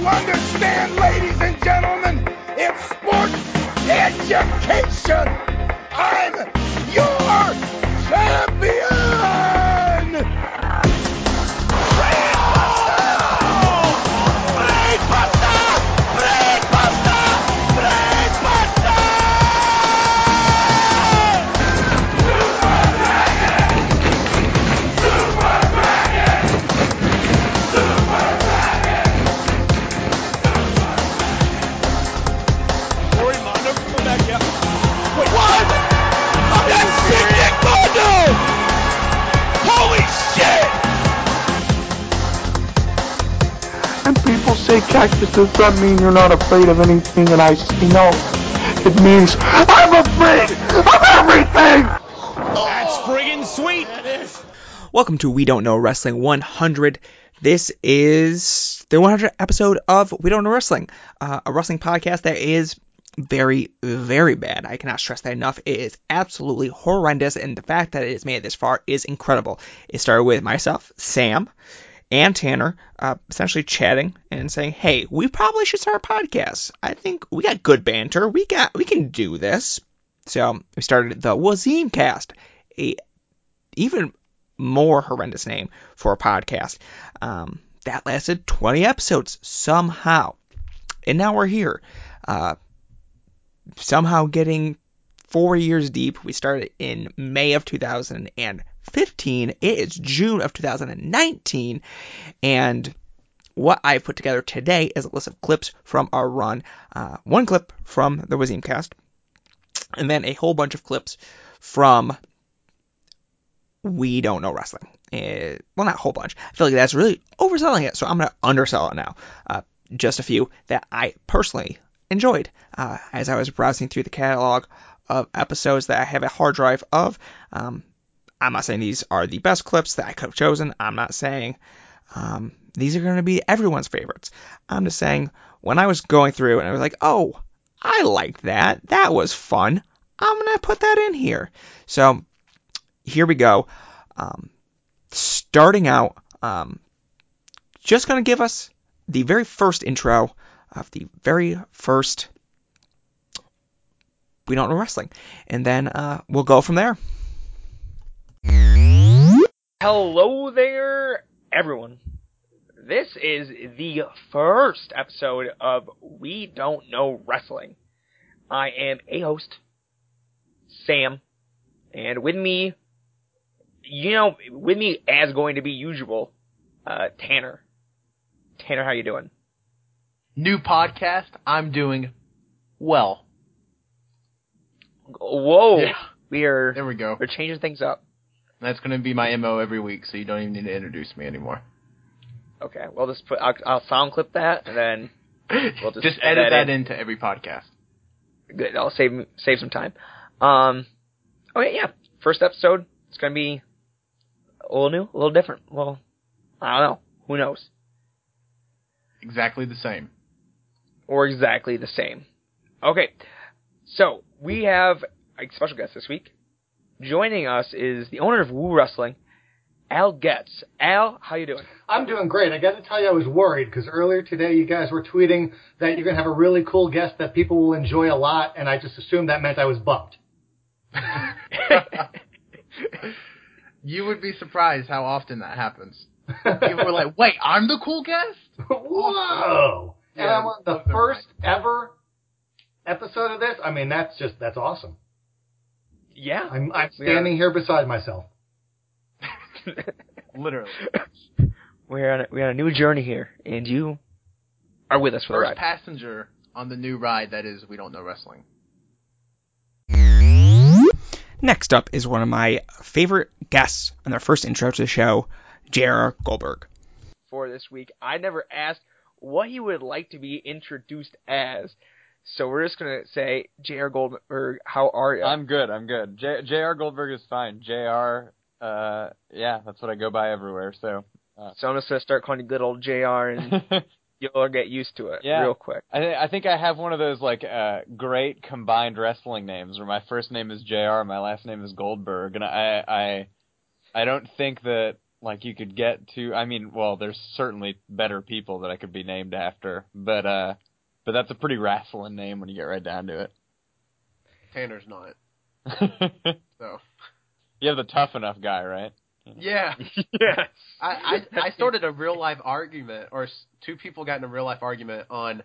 You understand, ladies and gentlemen? It's sports education. I'm your champion. Say cactus does that mean you're not afraid of anything and I say no. It means I'm afraid of everything! That's friggin' sweet. Welcome to We Don't Know Wrestling 100. This is the 100th episode of We Don't Know Wrestling, uh, a wrestling podcast that is very, very bad. I cannot stress that enough. It is absolutely horrendous, and the fact that it has made it this far is incredible. It started with myself, Sam, and Tanner, uh, essentially chatting and saying, "Hey, we probably should start a podcast. I think we got good banter. We got, we can do this." So we started the Wazim Cast, a even more horrendous name for a podcast. Um, that lasted 20 episodes somehow. And now we're here. Uh, somehow getting four years deep. We started in May of 2015. It is June of 2019. And what I've put together today is a list of clips from our run. Uh, one clip from the Wazim cast, and then a whole bunch of clips from we don't know wrestling. Uh, well, not a whole bunch. I feel like that's really overselling it, so I'm going to undersell it now. Uh, just a few that I personally enjoyed uh, as I was browsing through the catalog of episodes that I have a hard drive of. Um, I'm not saying these are the best clips that I could have chosen. I'm not saying um, these are going to be everyone's favorites. I'm just saying when I was going through and I was like, oh, I liked that. That was fun. I'm going to put that in here. So here we go. Um, starting out, um, just going to give us the very first intro of the very first We Don't Know Wrestling. And then uh, we'll go from there. Hello there, everyone. This is the first episode of We Don't Know Wrestling. I am a host, Sam, and with me, you know, with me as going to be usual, uh, Tanner. Tanner, how you doing? New podcast. I'm doing well. Whoa, Yeah. we are There we go. we're changing things up. That's going to be my mo every week, so you don't even need to introduce me anymore. Okay, well, just put I'll, I'll sound clip that and then We'll just just edit that in. into every podcast. good. I'll save save some time. Um, okay, yeah. First episode. It's gonna be a little new, a little different. Well, I don't know. Who knows? Exactly the same. Or exactly the same. Okay, so we have a special guest this week. Joining us is the owner of Woo Wrestling, Al Getz. Al, how you doing? I'm doing great. I got to tell you, I was worried because earlier today you guys were tweeting that you're going to have a really cool guest that people will enjoy a lot, and I just assumed that meant I was bumped. You would be surprised how often that happens. People were like, "Wait, I'm the cool guest." Whoa! And I'm on the those are first ever episode of this. I mean, that's just that's awesome. Yeah. I'm I'm We standing here beside myself. Literally. We're on a, we're on a new journey here, and you are with us for the First ride. passenger on the new ride that is We Don't Know Wrestling. Next up is one of my favorite guests on their first intro to the show, J.R. Goldberg. for this week. I never asked what he would like to be introduced as. So we're just gonna say, J.R. Goldberg, how are you? I'm good. I'm good. J- J.R. Goldberg is fine. J.R. Uh, yeah, that's what I go by everywhere. So, so I'm just gonna start calling you good old J.R. and you'll get used to it Yeah. real quick. I, th- I think I have one of those like uh, great combined wrestling names where my first name is Jr. And my last name is Goldberg, and I I I don't think that like you could get to. I mean, well, there's certainly better people that I could be named after, but uh, but that's a pretty wrestling name when you get right down to it. Tanner's not. So you have the tough enough guy, right? yeah, yes. I, I I started a real life argument, or two people got in a real life argument on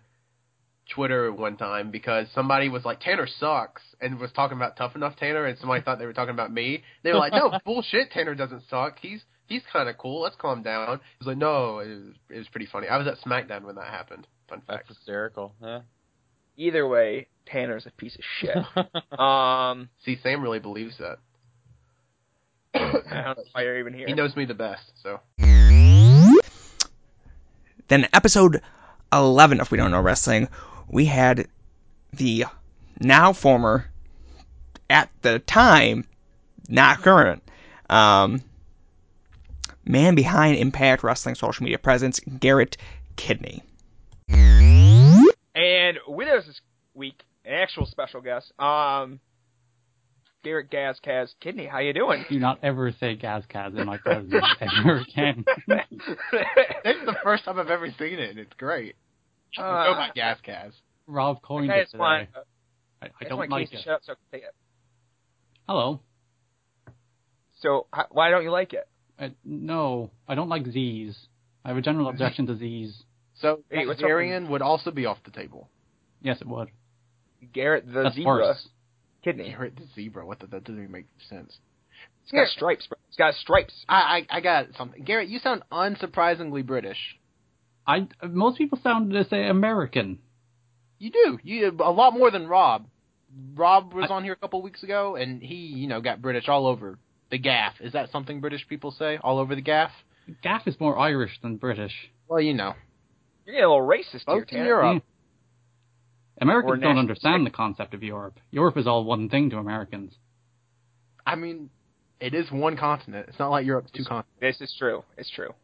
Twitter one time because somebody was like Tanner sucks and was talking about tough enough Tanner, and somebody thought they were talking about me. They were like, no bullshit, Tanner doesn't suck. He's he's kind of cool. Let's calm down. I was like, no, it was, it was pretty funny. I was at SmackDown when that happened. Fun That's fact. hysterical. Yeah. Either way, Tanner's a piece of shit. um, See, Sam really believes that. I don't know why you're even here. He knows me the best, so. Then episode 11 of We Don't Know Wrestling, we had the now former, at the time, not current, um, man behind Impact Wrestling social media presence, Garrett Kidney. And with us this week, an actual special guest, um, Garrett Gazkaz Kidney. How you doing? Do not ever say Gazcaz in my presence ever again. It's the first time I've ever seen it, it's great. Uh, Go by Gascaz. Rob coined I it today. want, I, I I don't like it. shut up so I can it. Hello. So why don't you like it? Uh, no, I don't like Z's. I have a general objection to Z's. So, Hey, what's would also be off the table. Yes, it would. Garrett the That's zebra worse. kidney. Garrett the zebra. What the, that doesn't even make sense. It's got stripes. Bro. It's got stripes. I, I I got something. Garrett, you sound unsurprisingly British. I most people sound to say American. You do. You a lot more than Rob. Rob was I- on here a couple weeks ago, and he, you know, got British all over the gaff. Is that something British people say? All over the gaff? Gaff is more Irish than British. Well, you know, You're getting a little racist here, both in Tanner. Europe. Mm. Americans don't national understand the concept of Europe. Europe is all one thing to Americans. I mean, it is one continent. It's not like Europe's two continents. This is true. It's true.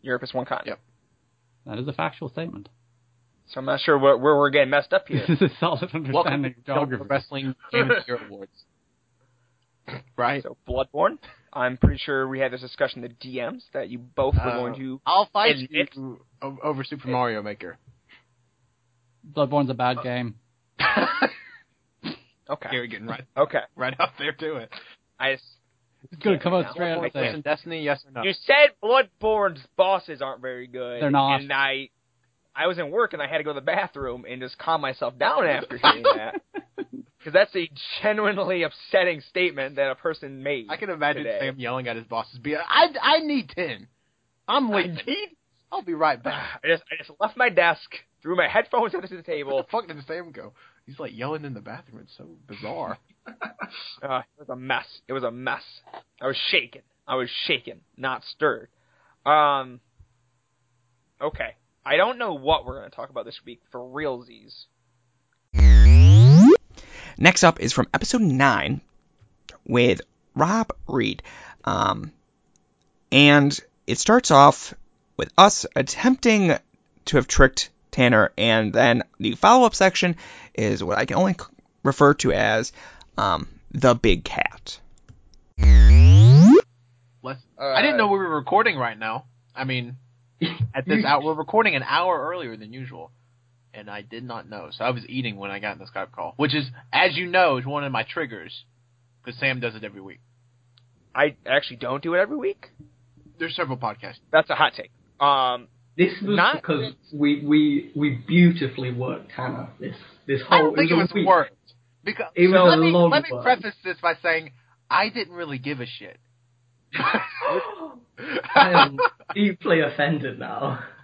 Europe is one continent. Yep. That is a factual statement. So I'm not sure where, where we're getting messed up here. This is a solid Welcome understanding to of geography. Wrestling Game of the Year Awards. Right? So Bloodborne. I'm pretty sure we had this discussion in the DMs that you both were Uh, going to. I'll fight admit- you over Super Mario Maker. Bloodborne's a Uh, bad game. Okay. Gary getting right, Okay. right up there to it. I just, It's gonna come out Now, straight out and Listen. Destiny, yes or no? You said Bloodborne's bosses aren't very good. They're not. And I, I was in work and I had to go to the bathroom and just calm myself down after hearing that. Because that's a genuinely upsetting statement that a person made. I can imagine today. Sam yelling at his bosses, "Be, I, I need ten. I'm leaving. I'll be right back." I just, I just left my desk, threw my headphones onto the Where table. the fuck did Sam go? He's like yelling in the bathroom. It's so bizarre. Uh, it was a mess. It was a mess. I was shaken. I was shaken, not stirred. Um. Okay. I don't know what we're going to talk about this week for realsies. Next up is from episode 9 with Rob Reed. Um, and it starts off with us attempting to have tricked Tanner, and then the follow up section is what I can only refer to as um, the big cat. Uh, I didn't know we were recording right now. I mean, at this hour, we're recording an hour earlier than usual, and I did not know. So I was eating when I got in the Skype call, which is, as you know, is one of my triggers because Sam does it every week. I actually don't do it every week. There's several podcasts. That's a hot take. Um, This was Not- because we, we we beautifully worked Hannah. This this I whole don't think it a was worked because It was let a me long let me work. preface this by saying I didn't really give a shit. I am deeply offended now.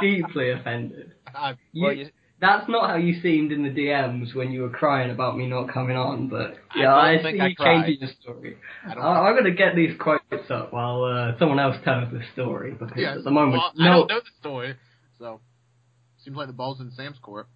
deeply offended. I- You, well, you, that's not how you seemed in the DMs when you were crying about me not coming on, but I yeah, don't I, see you changing your story. I I, I'm going to get these quotes up while uh, someone else tells the story because Yeah, at the moment, well, I no, don't know the story, so seems like the ball's in Sam's court.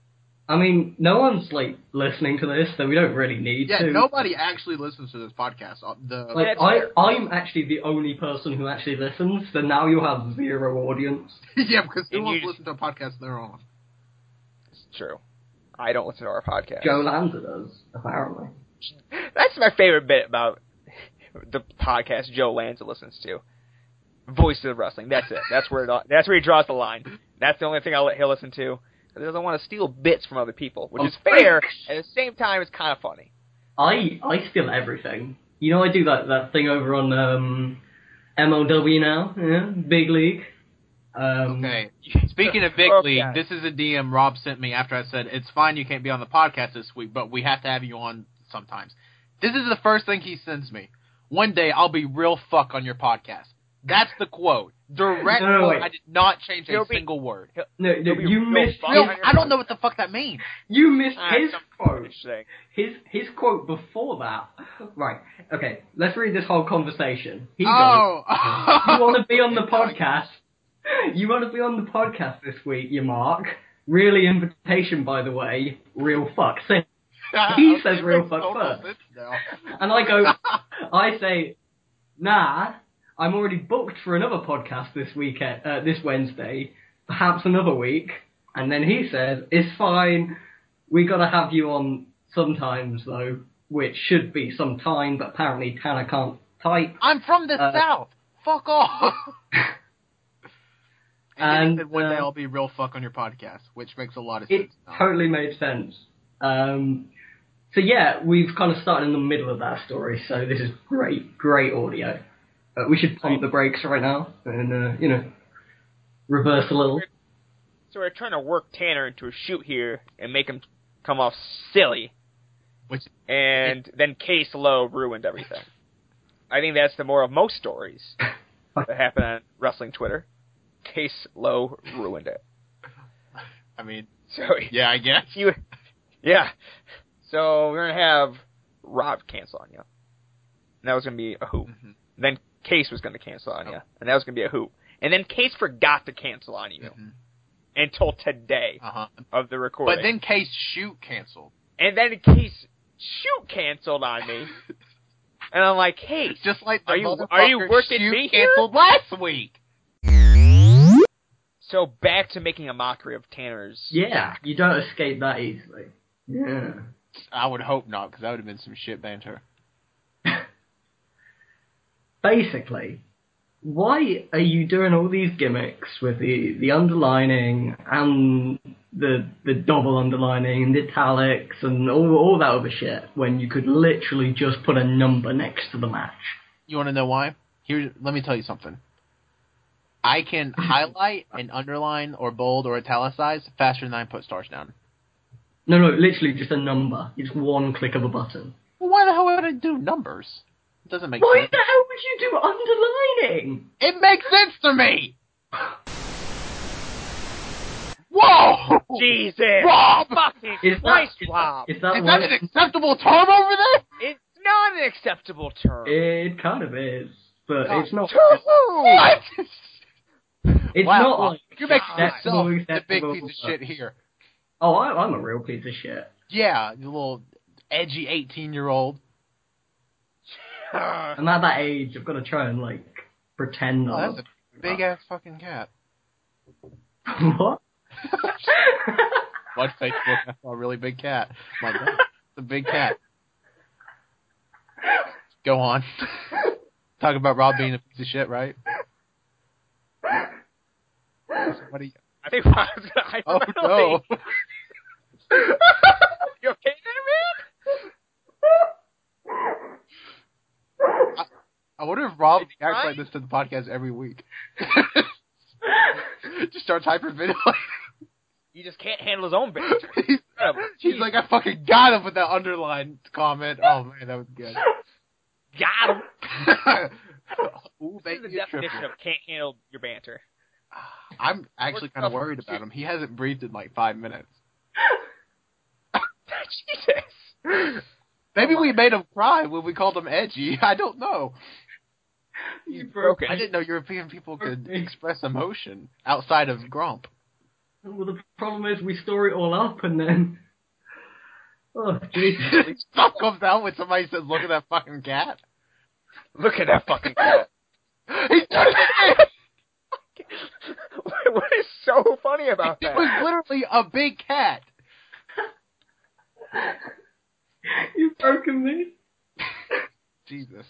I mean, no one's like listening to this, so we don't really need Yeah, to. nobody actually listens to this podcast. Uh, The Like I, I'm actually the only person who actually listens. So now you have zero audience. yeah, because who And wants to listen to a podcast they're on? it's true. I don't listen to our podcast. Joe Lanza does apparently. That's my favorite bit about the podcast Joe Lanza listens to. Voices of wrestling. That's it. That's where it, that's where he draws the line. That's the only thing I'll let he'll listen to. 'Cause He doesn't want to steal bits from other people, which Oh, is fair. thanks. At the same time, it's kind of funny. I I steal everything. You know, I do that that thing over on um, MLW now, yeah, big league. Um, Okay. Speaking of big Okay. league, this is a DM Rob sent me after I said it's fine you can't be on the podcast this week, but we have to have you on sometimes. This is the first thing he sends me. One day I'll be real fuck on your podcast. That's the quote. Direct No, no, quote. I did not change a He'll be- single word. No, no, It'll be you missed fun. his, I don't know what the fuck that means. you missed Ah, his quote. thing. His his quote before that. Right. Okay. Let's read this whole conversation. He goes, Oh. "You want to be on the podcast? You want to be on the podcast this week, you mark? Really invitation, by the way. Real fuck. So, he says real fuck first. and I go, I say, nah. I'm already booked for another podcast this weekend, uh, this Wednesday, perhaps another week. And then he says, it's fine. We gotta have you on sometimes though, which should be some time, but apparently Tanner can't type. I'm from the Uh, south. Fuck off. and, And, then one day uh, I'll be real fuck on your podcast, which makes a lot of It sense. now. totally made sense. Um, so yeah, we've kind of started in the middle of that story, so this is great, great audio. Uh, we should pump the brakes right now and, uh, you know, reverse a little. So we're trying to work Tanner into a shoot here and make him come off silly. Which and then Case Low ruined everything. I think that's the more of most stories that happen on wrestling Twitter. Case Low ruined it. I mean, So yeah, I guess. you, yeah. So we're gonna have Rob cancel on you. And that was gonna be a hoop. Mhm. Then Case was gonna cancel on Oh. you, and that was gonna be a hoop. And then Case forgot to cancel on you Mhm. until today Uh-huh. of the recording. But then Case shoot canceled. and then Case shoot canceled on me, and I'm like, Case, Just like the Are you- motherfucker are you working shoot me here? canceled last week. So back to making a mockery of Tanner's. Yeah, you don't escape that easily. Yeah. I would hope not, because that would have been some shit banter. Basically, why are you doing all these gimmicks with the, the underlining and the the double underlining and the italics and all, all that other shit when you could literally just put a number next to the match? You want to know why? Here, let me tell you something. I can highlight and underline or bold or italicize faster than I put stars down. No, no, literally just a number. It's one click of a button. Well, why the hell would I do numbers? It doesn't make Why sense. the hell would you do underlining? It makes sense to me. Whoa! Jesus, Rob! fucking Is that, Christ, Rob! is that Is why that an acceptable term over there? It's not an acceptable term. it kind of is, but it's not. What? It's wow, not Rob, like you're making yourself the big piece of shit here. Oh, I, I'm a real piece of shit. Yeah, you little edgy 18 year old. I'm at that age. I've got to try and like pretend. Oh, I'm that's a big ass fucking cat. what? Watch Facebook. I saw a really big cat. I'm like, "Oh, it's a big cat. Go on. Talk about Rob being a piece of shit, right? Somebody. I think Rob's gonna Oh hyperventilate. no! You okay there, I wonder if Rob he acts like this to the podcast every week. Just starts hyperventilating. He just can't handle his own banter. he's, he's like, I fucking got him with that underline comment. Oh man, that was good. Got him. Ooh, This is the definition of can't handle your banter. I'm actually kind of worried about him. He hasn't breathed in like five minutes. Jesus. Maybe we made him cry when we called him edgy. I don't know. He's broken. I didn't know European people could express emotion outside of grump. Well, the problem is we store it all up and then. Oh, Jesus. Stuff comes out when somebody says, "Look at that fucking cat." Look at that fucking cat. He's it what is so funny about It that? It was literally a big cat. You've broken me. Jesus.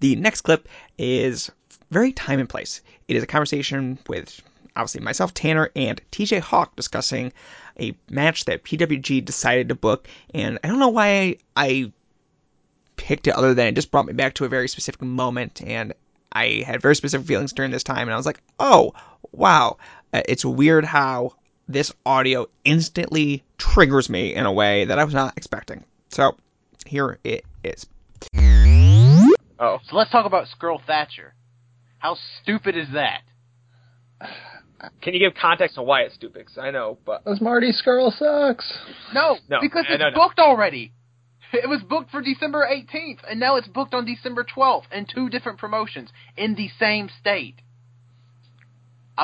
The next clip is very time and place. It is a conversation with obviously myself, Tanner, and TJ Hawk discussing a match that PWG decided to book. And I don't know why I, I picked it other than it just brought me back to a very specific moment. And I had very specific feelings during this time. And I was like, oh, wow. Uh, it's weird how this audio instantly triggers me in a way that I was not expecting. So here it is. Oh. So let's talk about Scurll Thatcher. How stupid is that? Can you give context on why it's stupid? 'Cause I know, but Because Marty Scurll sucks. No, No, because it's no, no. booked already. It was booked for December 18th, and now it's booked on December 12th in two different promotions in the same state.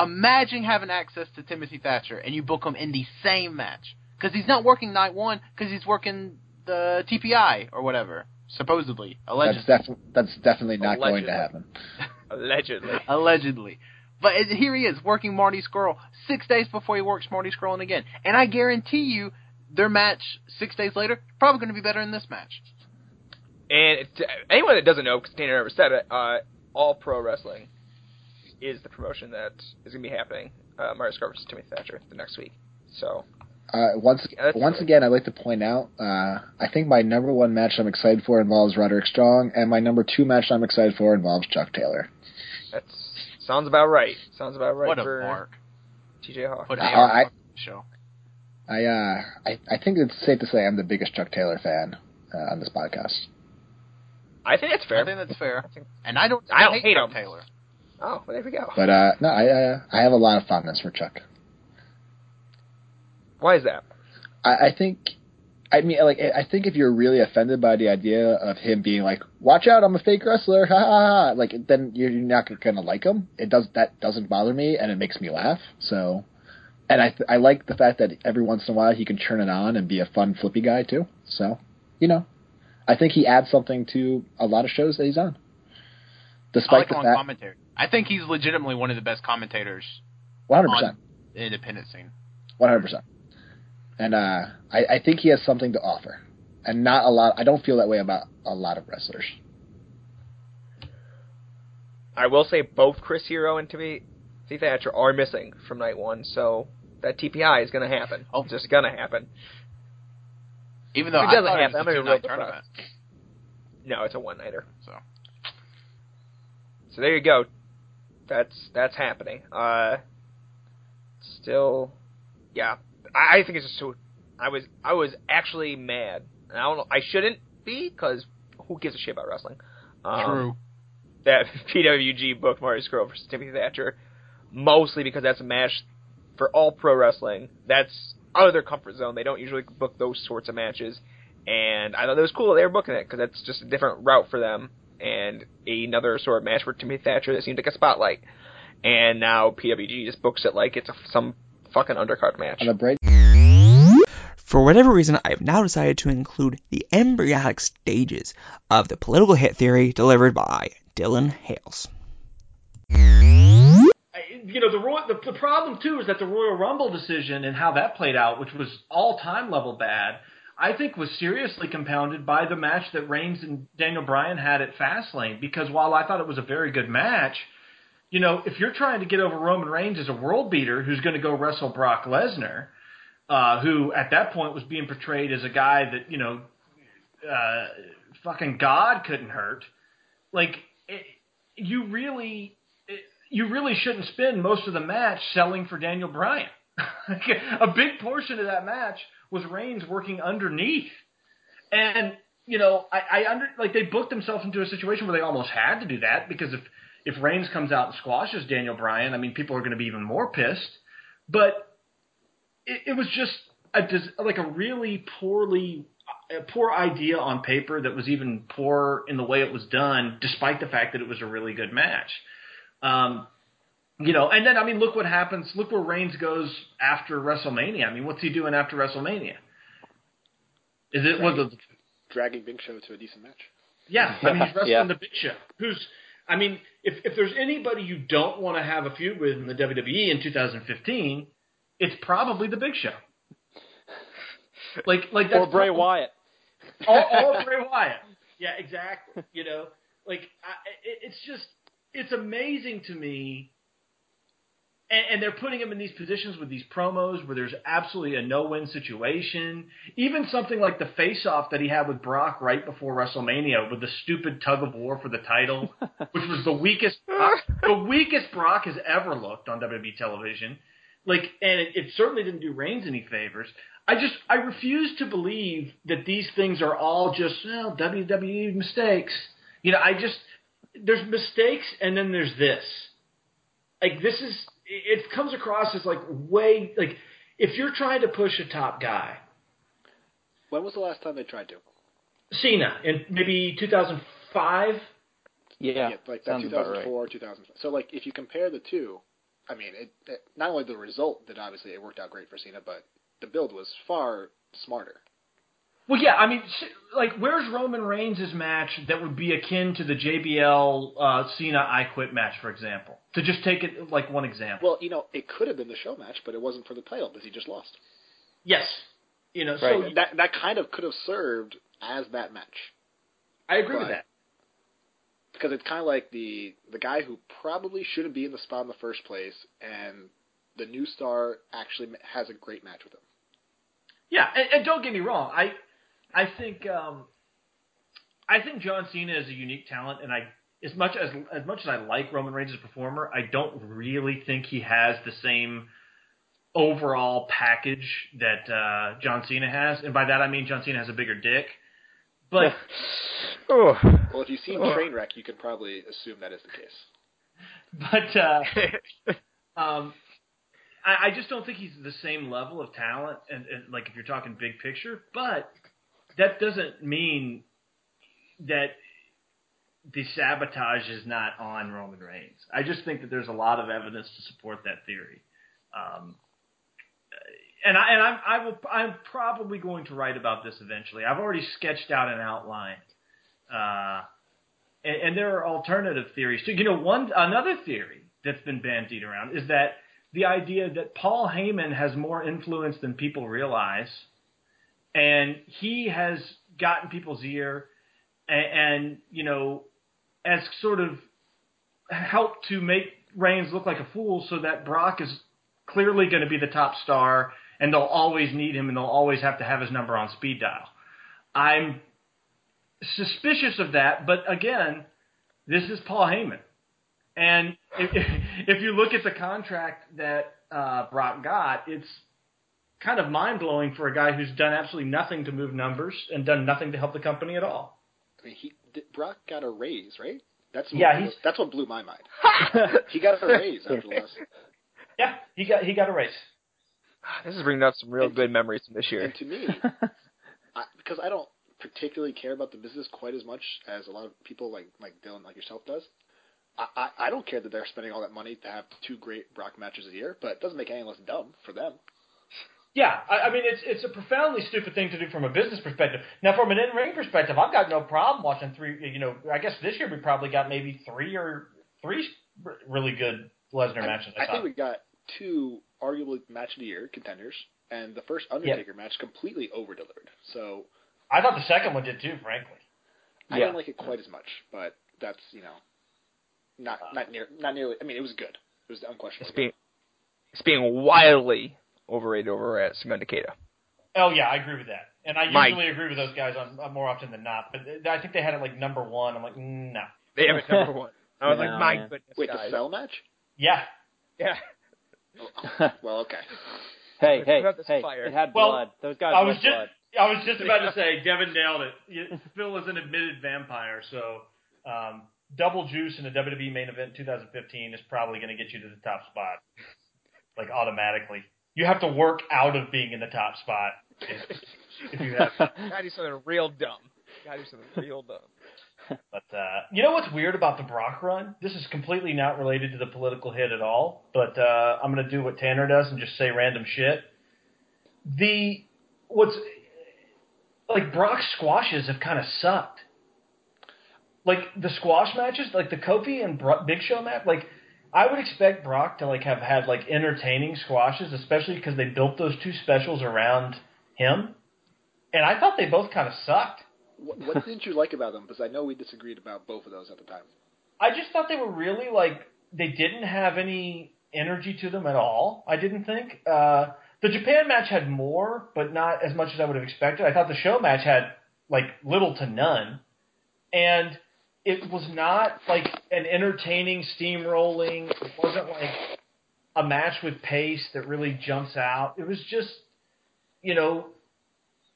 Imagine having access to Timothy Thatcher and you book him in the same match. Because he's not working night one, because he's working the TPI or whatever, supposedly. Allegedly. That's, def- that's definitely not going to happen. allegedly. Allegedly. But it- here he is, working Marty Scurll six days before he works Marty Scurll again. And I guarantee you, their match six days later probably going to be better than this match. And it, anyone that doesn't know, because Tanner never said it, uh, All Pro Wrestling is the promotion that is going to be happening. Uh, Marty Scurll versus Timothy Thatcher the next week. So Uh, once that's once again, I'd like to point out, uh, I think my number one match I'm excited for involves Roderick Strong, and my number two match I'm excited for involves Chuck Taylor. That sounds about right. Sounds about right what a for mark. TJ Hawk. Put Uh, I- on the show. I, uh, I I think it's safe to say I'm the biggest Chuck Taylor fan uh, on this podcast. I think that's fair. I think that's fair. I think- And I don't, I don't hate Chuck him. Taylor. Oh, well, there we go. But uh, no, I uh, I have a lot of fondness for Chuck. Why is that? I, I think, I mean, like, I think if you're really offended by the idea of him being like, "Watch out, I'm a fake wrestler," ha ha ha, like, then you're not gonna like him. It does that doesn't bother me, and it makes me laugh. So, and I I like the fact that every once in a while he can turn it on and be a fun flippy guy too. So, you know, I think he adds something to a lot of shows that he's on. I Despite like the him on fact, commentary. I think he's legitimately one of the best commentators One hundred percent. the independent scene. one hundred percent, and uh, I I think he has something to offer, and not a lot. I don't feel that way about a lot of wrestlers. I will say both Chris Hero and Timothy Thatcher are missing from night one, so that TPI is going to happen. Oh. It's just going to happen. Even though If it I doesn't thought happen, it I'm a gonna be two-night tournament. No, it's a one nighter. So So there you go. That's that's happening. Uh, still, yeah. I, I think it's just so. I was I was actually mad. And I don't know. I shouldn't be because who gives a shit about wrestling? Um, true. That PWG booked Marty Scurll versus Timothy Thatcher, mostly because that's a match for all pro wrestling. That's out of their comfort zone. They don't usually book those sorts of matches, and I thought it was cool that they were booking it because that's just a different route for them and another sort of match for Timothy Thatcher that seemed like a spotlight. And now PWG just books it like it's a, some fucking undercard match. On the break, For whatever reason, I have now decided to include the embryonic stages of the political hit theory delivered by Dylan Hales. you know the, Roy, the the problem too is that the Royal Rumble decision and how that played out, which was all time level bad, I think was seriously compounded by the match that Reigns and Daniel Bryan had at Fastlane. Because while I thought it was a very good match, you know if you're trying to get over Roman Reigns as a world beater who's going to go wrestle Brock Lesnar, uh, who at that point was being portrayed as a guy that you know uh, fucking God couldn't hurt, like it, you really you really shouldn't spend most of the match selling for Daniel Bryan. a big portion of that match was Reigns working underneath, and you know I, I under like they booked themselves into a situation where they almost had to do that because if if Reigns comes out and squashes Daniel Bryan, I mean people are going to be even more pissed. But it, it was just a like a really poorly a poor idea on paper that was even poor in the way it was done, despite the fact that it was a really good match. Um, you know, and then I mean, look what happens. Look where Reigns goes after WrestleMania. I mean, what's he doing after WrestleMania? Is it was it? dragging Big Show to a decent match. Yeah, I mean, he's wrestling Yeah. the Big Show. Who's, I mean, if if there's anybody you don't want to have a feud with in the WWE in 2015, it's probably the Big Show. Like like that's Or Bray prob- Wyatt. or, or Bray Wyatt. Yeah, exactly. You know, Like I, it, it's just it's amazing to me. And, and they're putting him in these positions with these promos where there's absolutely a no-win situation. Even something like the face-off that he had with Brock right before WrestleMania with the stupid tug of war for the title, which was the weakest the weakest Brock has ever looked on WWE television. Like, and it, it certainly didn't do Reigns any favors. I just I refuse to believe that these things are all just well WWE mistakes. You know, I just there's mistakes and then there's this. Like this is it comes across as like way like if you're trying to push a top guy, When was the last time they tried to? Cena in maybe 2005. Yeah, like that sounds about 2004, 2005. So like if you compare the two, I mean, it, it not only the result that obviously it worked out great for Cena, but the build was far smarter. Well, yeah, I mean, like, where's Roman Reigns' match that would be akin to the JBL uh, Cena I Quit match, for example? To just take it like one example. Well, you know, it could have been the show match, but it wasn't for the title because he just lost. Yes, you know, Right. so that that kind of could have served as that match. I agree with that. because it's kind of like the the guy who probably shouldn't be in the spot in the first place, and the new star actually has a great match with him. Yeah, and, and don't get me wrong, I, I think, um, I think John Cena is a unique talent, and I, as much as as much as I like Roman Reigns as a performer, I don't really think he has the same overall package that uh, John Cena has, and by that I mean John Cena has a bigger dick. But oh. Well, if you've seen Trainwreck, you can probably assume that is the case. but uh, um, I, I just don't think he's the same level of talent, and, and like if you're talking big picture. But that doesn't mean that the sabotage is not on Roman Reigns. I just think that there's a lot of evidence to support that theory. Um, and I and I'm I will I'm probably going to write about this eventually. I've already sketched out an outline. Uh, and, and there are alternative theories too. You know, one another theory that's been bandied around is that the idea that Paul Heyman has more influence than people realize, and he has gotten people's ear, and, and you know, as sort of help to make Reigns look like a fool, so that Brock is clearly going to be the top star, and they'll always need him, and they'll always have to have his number on speed dial. I'm suspicious of that, but again, this is Paul Heyman. And if, if you look at the contract that uh, Brock got, it's kind of mind blowing for a guy who's done absolutely nothing to move numbers and done nothing to help the company at all. He Brock got a raise, right? That's Yeah, what, he's- that's what blew my mind. he got a raise after the last. Yeah, he got he got a raise. This is bringing up some real good memories from this year. And to me, I, because I don't particularly care about the business quite as much as a lot of people like like Dylan, like yourself, does. I, I, I don't care that they're spending all that money to have two great Brock matches a year, but it doesn't make it any less dumb for them. Yeah, I, I mean it's it's a profoundly stupid thing to do from a business perspective. Now, from an in ring perspective, I've got no problem watching three. You know, I guess this year we probably got maybe three or three really good Lesnar I, matches. I, I think we got two arguably match of the year contenders, and the first Undertaker match completely over delivered. So I thought the second one did too, frankly. I Yeah. didn't like it quite as much, but that's you know not uh. not near not nearly. I mean, it was good. It was unquestionably. It's being, it's being wildly overrated over at Takeda. Oh yeah, I agree with that, and I My- usually agree with those guys on, on more often than not. But th- I think they had it like number one. I'm like, mm, no. They have it number one. I was No, like, my man. goodness, Wait, guys. the cell match? Yeah. Yeah. Well, okay. Hey, hey, put out this hey! fire. It had Well, blood. Those guys I was just blood. I was just about to say Devin nailed it. You- Phil is an admitted vampire, so um, double juice in a WWE main event in 2015 is probably going to get you to the top spot, like automatically. You have to work out of being in the top spot if, if you have. Gotta do something real dumb. Gotta do something real dumb. But uh, you know what's weird about the Brock run? This is completely not related to the political hit at all. But uh, I'm going to do what Tanner does and just say random shit. The what's like Brock squashes have kind of sucked. Like the squash matches, like the Kofi and Bro- Big Show match, like I would expect Brock to like have had like entertaining squashes, especially because they built those two specials around him. And I thought they both kind of sucked. What, what didn't you like about them? Because I know we disagreed about both of those at the time. I just thought they were really like they didn't have any energy to them at all. I didn't think uh, the Japan match had more, but not as much as I would have expected. I thought the show match had like little to none, and it was not like an entertaining steamrolling. It wasn't like a match with pace that really jumps out. It was just you know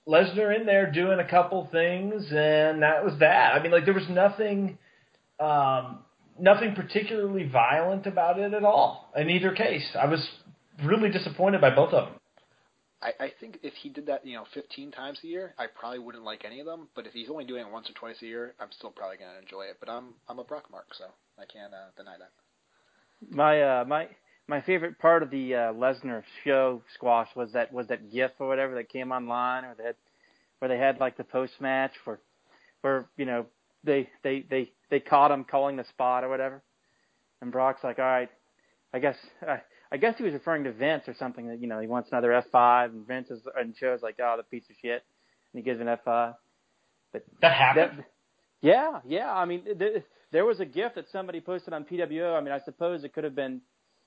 Lesnar in there doing a couple things, and that was that. I mean, like there was nothing, um, nothing particularly violent about it at all. In either case, I was really disappointed by both of them. I, I think if he did that, you know, 15 times a year, I probably wouldn't like any of them. But if he's only doing it once or twice a year, I'm still probably going to enjoy it. But I'm I'm a Brock mark, so I can't uh, deny that. My uh my my favorite part of the uh, Lesnar show squash was that was that GIF or whatever that came online, or had where they had like the post match for where you know they they they they caught him calling the spot or whatever, and Brock's like, all right, I guess I, I guess he was referring to Vince or something that you know he wants another F5, and Vince is and shows like, oh, the piece of shit, and he gives an F5. But that happened. That, yeah, yeah. I mean, th- there was a gift that somebody posted on PWO. I mean, I suppose it could have been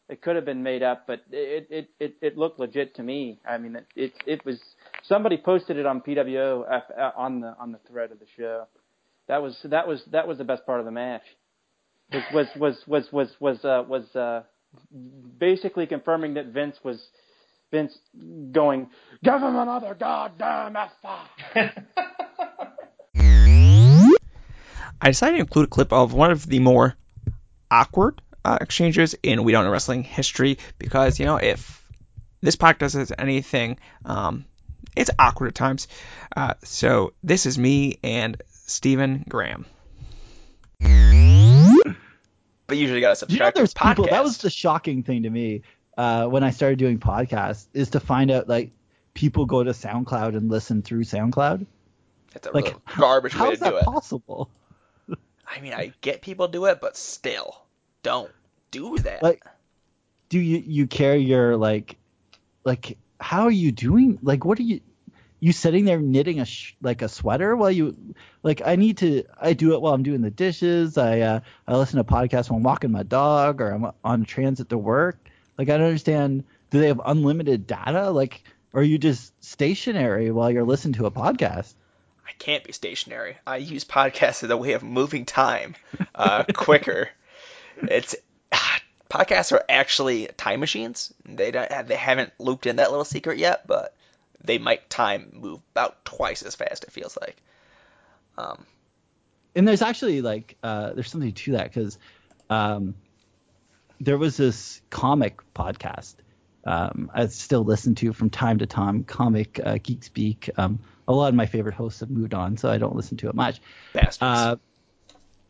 it could have been made up, but it it it, it looked legit to me. I mean, it it, it was somebody posted it on PWO uh, on the on the thread of the show. That was that was that was the best part of the match. Was was was was was was uh, was uh, basically confirming that Vince was Vince going, give him another goddamn F5. I decided to include a clip of one of the more awkward uh, exchanges in We Don't Know Wrestling history because, you know, if this podcast is anything, um, it's awkward at times. Uh, so this is me and Stephen Graham. But usually got to subscribe you know, there's people. That was the shocking thing to me uh, when I started doing podcasts is to find out like people go to SoundCloud and listen through SoundCloud. It's a like, garbage how way is to do that it. possible? I mean, I get people do it, but still, don't do that. Like, do you you carry your like, like how are you doing? Like, what are you? You sitting there knitting a sh- like a sweater while you like I need to I do it while I'm doing the dishes. I uh, I listen to podcasts while I'm walking my dog or I'm on transit to work. Like I don't understand. Do they have unlimited data? Like, or are you just stationary while you're listening to a podcast? I can't be stationary. I use podcasts as a way of moving time uh, quicker. It's podcasts are actually time machines. They don't, they haven't looped in that little secret yet, but they make time move about twice as fast. It feels like. Um, and there's actually like uh, there's something to that because um, there was this comic podcast um, I still listen to from time to time, comic uh, geek speak. Um, a lot of my favorite hosts have moved on, so I don't listen to it much. Bastards. Uh,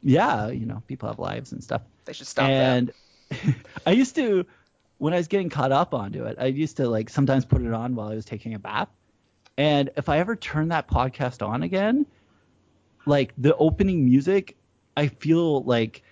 yeah, you know, people have lives and stuff. They should stop and I used to, when I was getting caught up onto it, I used to like sometimes put it on while I was taking a bath. And if I ever turn that podcast on again, like the opening music, I feel like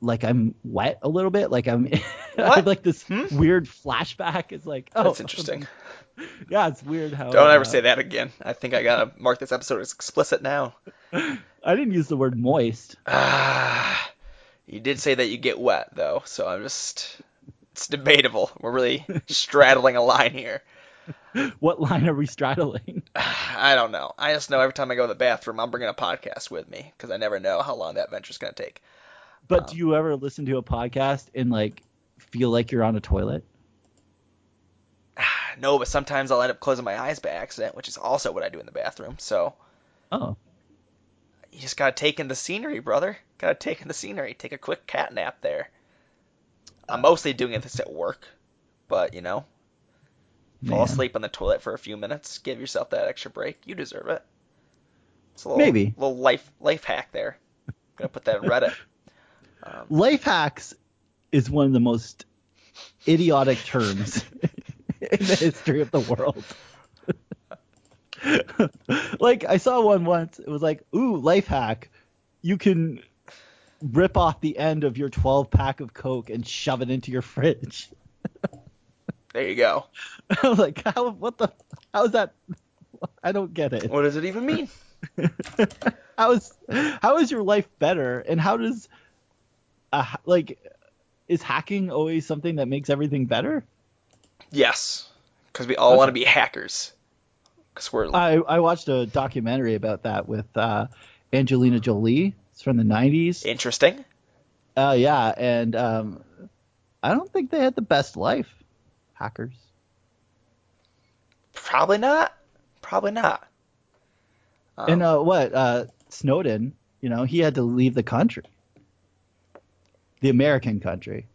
like I'm wet a little bit. Like I'm I have like this weird flashback. It's like oh That's interesting. yeah, it's weird how Don't ever uh, say that again. I think I gotta mark this episode as explicit now. I didn't use the word moist. Ah, you did say that you get wet though, so I'm just it's debatable. We're really straddling a line here. What line are we straddling? I don't know. I just know every time I go to the bathroom, I'm bringing a podcast with me because I never know how long that venture's gonna take. But um, do you ever listen to a podcast and like feel like you're on a toilet? No, but sometimes I'll end up closing my eyes by accident, which is also what I do in the bathroom. So Oh. you just gotta take in the scenery, brother. Gotta take in the scenery. Take a quick cat nap there. I'm mostly doing this at work, but you know, fall Man. asleep on the toilet for a few minutes. Give yourself that extra break. You deserve it. It's a little, Maybe. little life life hack there. I'm gonna put that in Reddit. Um, Life hacks is one of the most idiotic terms in the history of the world. like I saw one once. It was like, "Ooh, life hack. You can rip off the end of your 12 pack of Coke and shove it into your fridge." there you go. I was like, "How? What the? How is that? I don't get it." What does it even mean? how is how is your life better, and how does uh, like is hacking always something that makes everything better? Yes, because we all want to be hackers. Because we're I I watched a documentary about that with uh, Angelina Jolie. It's from the '90s. interesting. Uh, yeah, and um, I don't think they had the best life. Hackers. Probably not. Probably not. Um, and uh, what? Uh, Snowden. You know, he had to leave the country, the American country.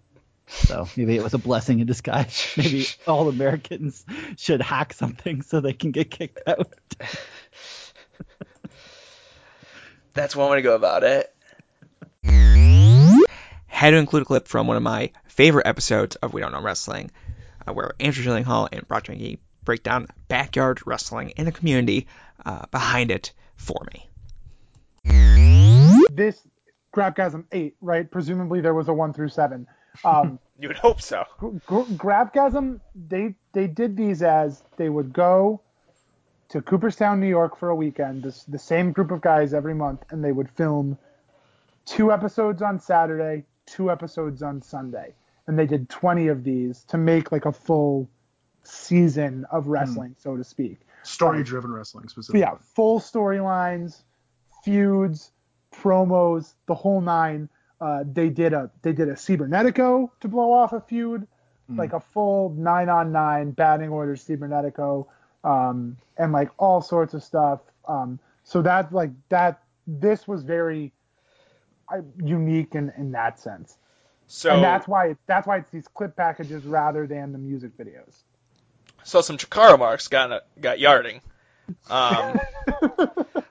So maybe it was a blessing in disguise. Maybe all Americans should hack something so they can get kicked out. That's one way to go about it. Had to include a clip from one of my favorite episodes of We Don't Know Wrestling, uh, where Andrew Shillinghall and Brock Janke break down backyard wrestling and the community uh, behind it for me. This Grabgasm 8, right? Presumably there was a 1 through 7. Um, You would hope so. Gr- Grabgasm, they they did these as they would go to Cooperstown, New York for a weekend, this, the same group of guys every month, and they would film two episodes on Saturday, two episodes on Sunday. And they did 20 of these to make like a full season of wrestling, so to speak. Story driven wrestling specifically. yeah, full storylines, feuds, promos, the whole nine. Uh, they did a they did a Cybernetico to blow off a feud, Mm. like a full nine on nine batting order Cybernetico, um, and like all sorts of stuff. Um, so that like that this was very uh, unique in in that sense. So and that's why it, that's why it's these clip packages rather than the music videos. so some Chikara marks got got yarding. Um,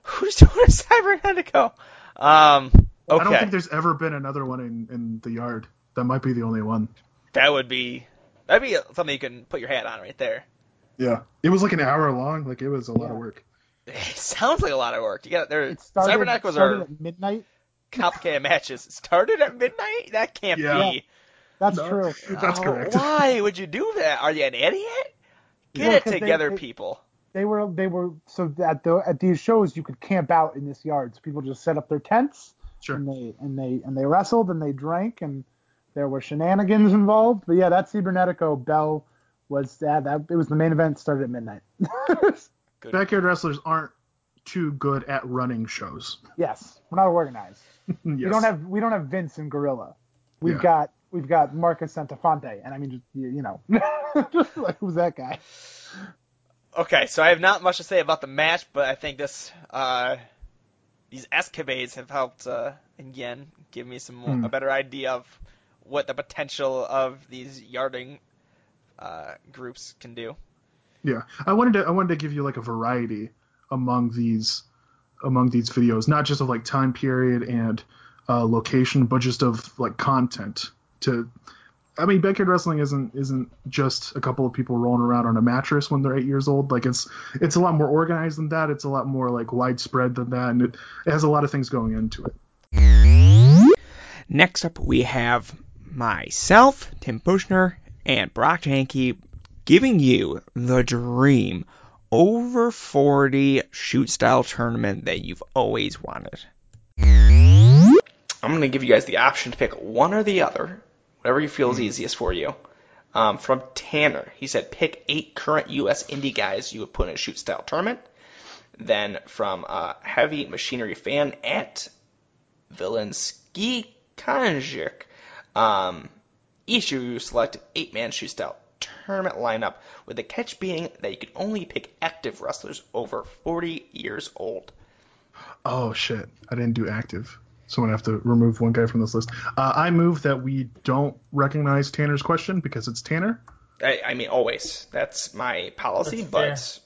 who's doing a Cybernetico? Um, I don't think there's ever been another one in, in the yard. That might be the only one. that would be that'd be something you can put your hat on right there. Yeah. It was like an hour long. Like it was a lot of work. It sounds like a lot of work. You got there. Started, Cyberneticos started are at midnight. complicated matches. Started at midnight. That can't Yeah. be. That's No, true. That's Oh, correct. Why would you do that? Are you an idiot? Get Yeah, it 'cause they- together, they- people. they were they were so at the at these shows you could camp out in this yard. So people just set up their tents Sure. and they and they and they wrestled and they drank and there were shenanigans involved. But yeah, that Cybernetico bell was that that it was the main event started at midnight. Backyard wrestlers aren't too good at running shows. yes, we're not organized. We don't have we don't have Vince and Gorilla. We've Yeah. got we've got Marcus Santafonte, and I mean just you, you know, just like who's that guy? Okay, so I have not much to say about the match, but I think this uh, these escapades have helped uh, again give me some more, Hmm. a better idea of what the potential of these yarding uh, groups can do. Yeah, I wanted to I wanted to give you like a variety among these among these videos, not just of like time period and uh, location, but just of like content. To, I mean, backyard wrestling isn't isn't just a couple of people rolling around on a mattress when they're eight years old. Like it's it's a lot more organized than that. It's a lot more like widespread than that, and it, it has a lot of things going into it. Next up, we have myself, Tim Bushner, and Brock Janke giving you the dream over 40 shoot style tournament that you've always wanted. I'm going to give you guys the option to pick one or the other, whatever you feel is easiest for you. Um, from Tanner, he said pick eight current U.S. indie guys you would put in a shoot style tournament. Then from uh, Heavy Machinery fan at Villansky Kanjik, um, each of you select eight man shoot style tournament lineup, with the catch being that you can only pick active wrestlers over 40 years old. Oh shit! I didn't do active, so I'm gonna have to remove one guy from this list. Uh, I move that we don't recognize Tanner's question because it's Tanner. I, I mean, always. That's my policy, That's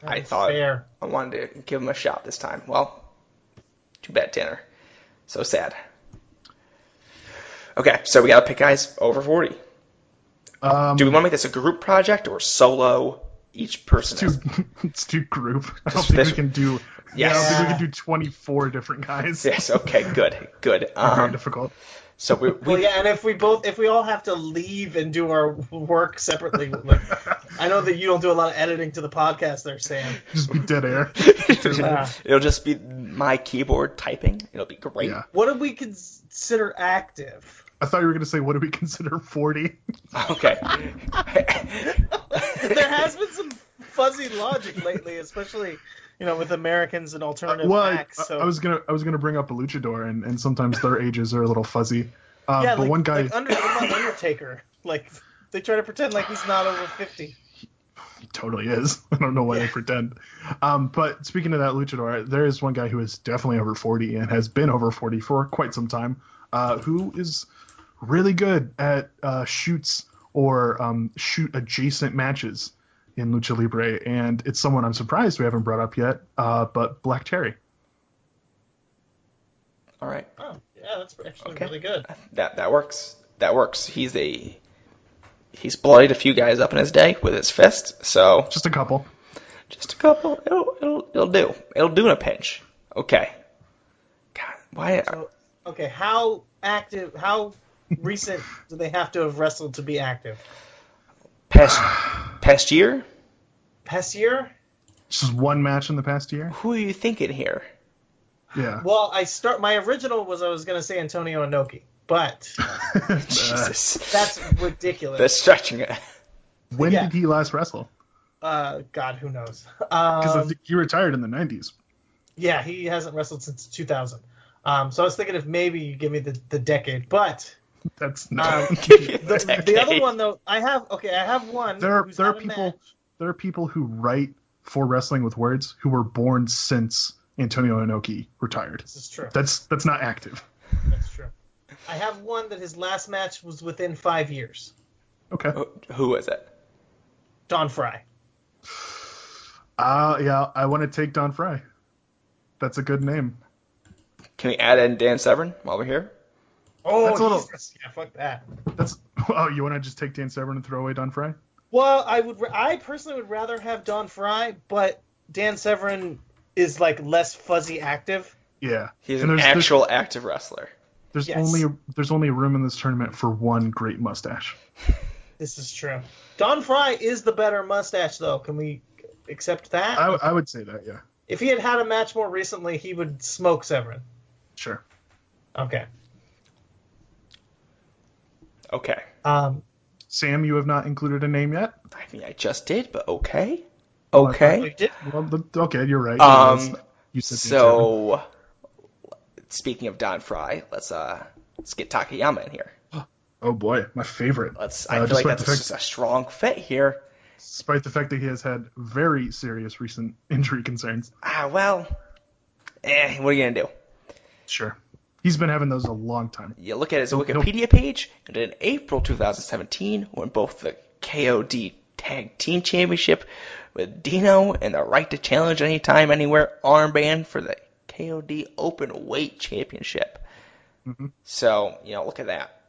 but fair. I thought fair. I wanted to give him a shot this time. Well, too bad, Tanner. So sad. Okay, so we gotta pick guys over 40. Um, Do we want to make this a group project or solo? Each person Let's has do, group. I don't think this- we can do. Yeah, I don't think we can do 24 different guys. Yes. Okay. Good. Good. Very Um, difficult. so we, we Well, yeah, and if we both, if we all have to leave and do our work separately, like, I know that you don't do a lot of editing to the podcast there, Sam. Just be dead air. Yeah. It'll just be my keyboard typing. It'll be great. Yeah. What do we consider active? I thought you were going to say, what do we consider 40? Okay. there has been some fuzzy logic lately, especially you know with Americans and alternative well, I, acts. So I was gonna I was gonna bring up a luchador, and, and sometimes their ages are a little fuzzy. Uh, yeah, but like, one guy, like Under, what about Undertaker, like they try to pretend like he's not over fifty. he totally is. I don't know why they pretend. Um, but speaking of that luchador, there is one guy who is definitely over 40 and has been over 40 for quite some time, uh, who is really good at uh, shoots or um, shoot adjacent matches in lucha libre, and it's someone I'm surprised we haven't brought up yet. Uh, but Black Terry. All right. Oh, yeah, that's actually Okay. really good. That that works. That works. He's a he's bloodied a few guys up in his day with his fist. So just a couple. Just a couple. It'll it'll it'll do. It'll do in a pinch. Okay. God, why? Okay, how active? How recent do they have to have wrestled to be active? Past past year? Past year? Just one match in the past year. Who are you thinking here? Yeah. Well, I start. My original was I was going to say Antonio Inoki, but Jesus. that's ridiculous. That's stretching it. When Yeah. did he last wrestle? Uh, God, who knows? Because Um, he retired in the 90s. yeah, he hasn't wrestled since 2000. Um, so I was thinking if maybe you give me the, the decade, but That's um, the, the other one though, I have okay, I have one. there are there are people there are people who write for wrestling with words who were born since Antonio Inoki retired. This is true. That's that's not active. That's true. I have one that his last match was within five years. Okay. Who was it? Don Frye. Uh yeah, I want to take Don Frye. That's a good name. Can we add in Dan Severn while we're here? Oh, That's a little- Jesus. yeah, fuck that. That's oh, you want to just take Dan Severn and throw away Don Frye? Well, I would. I personally would rather have Don Frye, but Dan Severn is like less fuzzy active. Yeah. He's And an there's- there's- actual active wrestler. There's Yes. only there's only room in this tournament for one great mustache. This is true. Don Frye is the better mustache, though. Can we accept that? I, I would say that, yeah. if he had had a match more recently, he would smoke Severn. Sure. Okay. Okay. Um, Sam, you have not included a name yet. I mean, I just did, but okay. Well, I Okay. thought- Well, okay, you're right. Um. you said So, speaking of Don Frye, let's uh let's get Takayama in here. Oh boy, my favorite. Let's. Uh, I feel like despite that's the just a strong fit here. Despite the fact that he has had very serious recent injury concerns. Ah, well, eh. What are you gonna do? Sure. He's been having those a long time. You look at his He'll- he'll- Wikipedia page, and in April 2017, won both the KOD Tag Team Championship with Dino and the right to challenge anytime, anywhere armband for the KOD Open Weight Championship. Mhm. So, you know, look at that.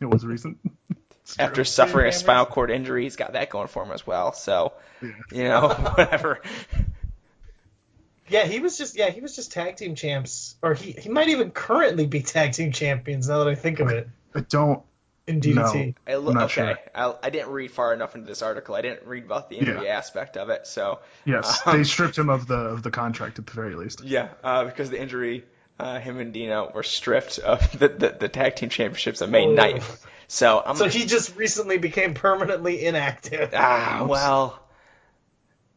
It was recent. After suffering a spinal cord injury, he's got that going for him as well. So, you know, whatever. Yeah, he was just yeah he was just tag team champs, or he he might even currently be tag team champions. Now that I think of it, I don't. in DDT. I lo- I'm not okay, sure. I, I didn't read far enough into this article. I didn't read about the injury aspect of it. So, Yes, um, they stripped him of the of the contract at the very least. Yeah, uh, because the injury, uh, him and Dino were stripped of the, the, the tag team championships on May Oh. 9th. So I'm so he just recently became permanently inactive. ah well,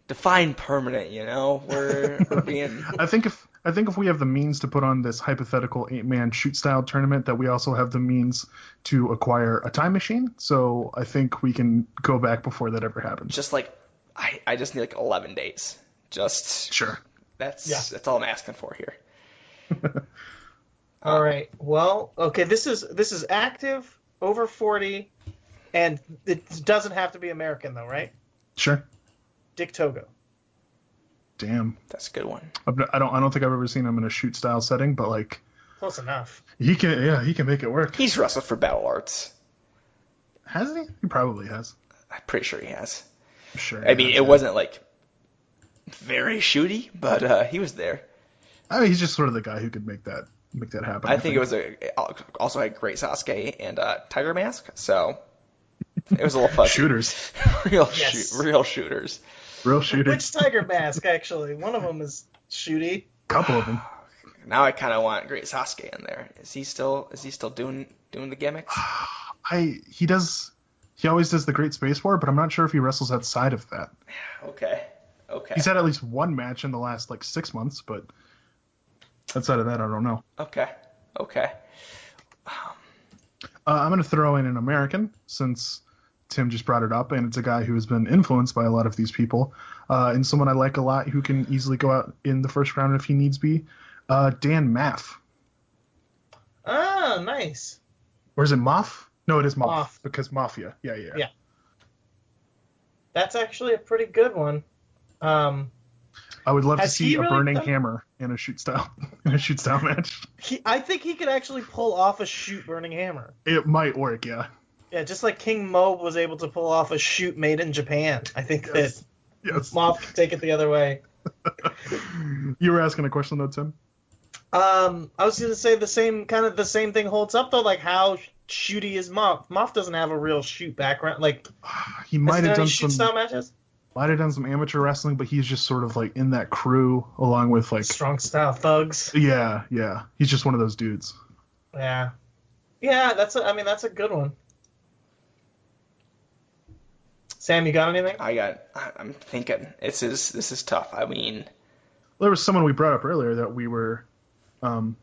define permanent. You know, we're we're being I think if I think if we have the means to put on this hypothetical eight man shoot style tournament, that we also have the means to acquire a time machine. So I think we can go back before that ever happens. just like I I just need like 11 days. Just sure. That's Yeah. that's all I'm asking for here. All right. Well, okay. This is this is active over forty, and it doesn't have to be American though, right? Sure. Dick Togo. Damn. That's a good one. I've n- I don't I don't think I've ever seen him in a shoot style setting, but like Close enough. he can yeah he can make it work. He's wrestled for Battle Arts. Has he? He probably has. I'm pretty sure he has. Sure. I mean, it wasn't like very shooty, but uh, he was there. I mean, he's just sort of the guy who could make that make that happen. I think it was a also had great Sasuke and uh, Tiger Mask. So It was a little fuzzy. Shooters. real Yes. shoot, real shooters. Real shooters. Which tiger mask, actually? One of them is shooty. Couple of them. Now I kind of want Great Sasuke in there. Is he still? Is he still doing doing the gimmicks? I he does he always does the Great Space War, but I'm not sure if he wrestles outside of that. Okay. Okay. He's had at least one match in the last like six months, but outside of that, I don't know. Okay. Okay. Uh, I'm going to throw in an American since Tim just brought it up, and it's a guy who has been influenced by a lot of these people, uh, and someone I like a lot who can easily go out in the first round if he needs be. Uh, Dan Maff. Ah, nice. Or is it Moff? No, it is Moff, Moff. because Mafia. Yeah, yeah. Yeah. That's actually a pretty good one. Um, I would love to see a really burning done- hammer in a shoot style in a shoot style match. he, I think he could actually pull off a shoot burning hammer. It might work, yeah. Yeah, just like King Mo was able to pull off a shoot made in Japan. I think that Yes. Moth could take it the other way. You were asking a question though, Tim. Um, I was gonna say the same kind of the same thing holds up though. Like how shooty is Moth? Moth doesn't have a real shoot background. Like He might have done some style matches. might have done some amateur wrestling, but he's just sort of like in that crew along with like Strong style thugs. Yeah, yeah. He's just one of those dudes. Yeah, yeah. That's a, I mean that's a good one. Sam, you got anything? I got. I- I'm thinking. This is this is tough. I mean, There was someone we brought up earlier that we were um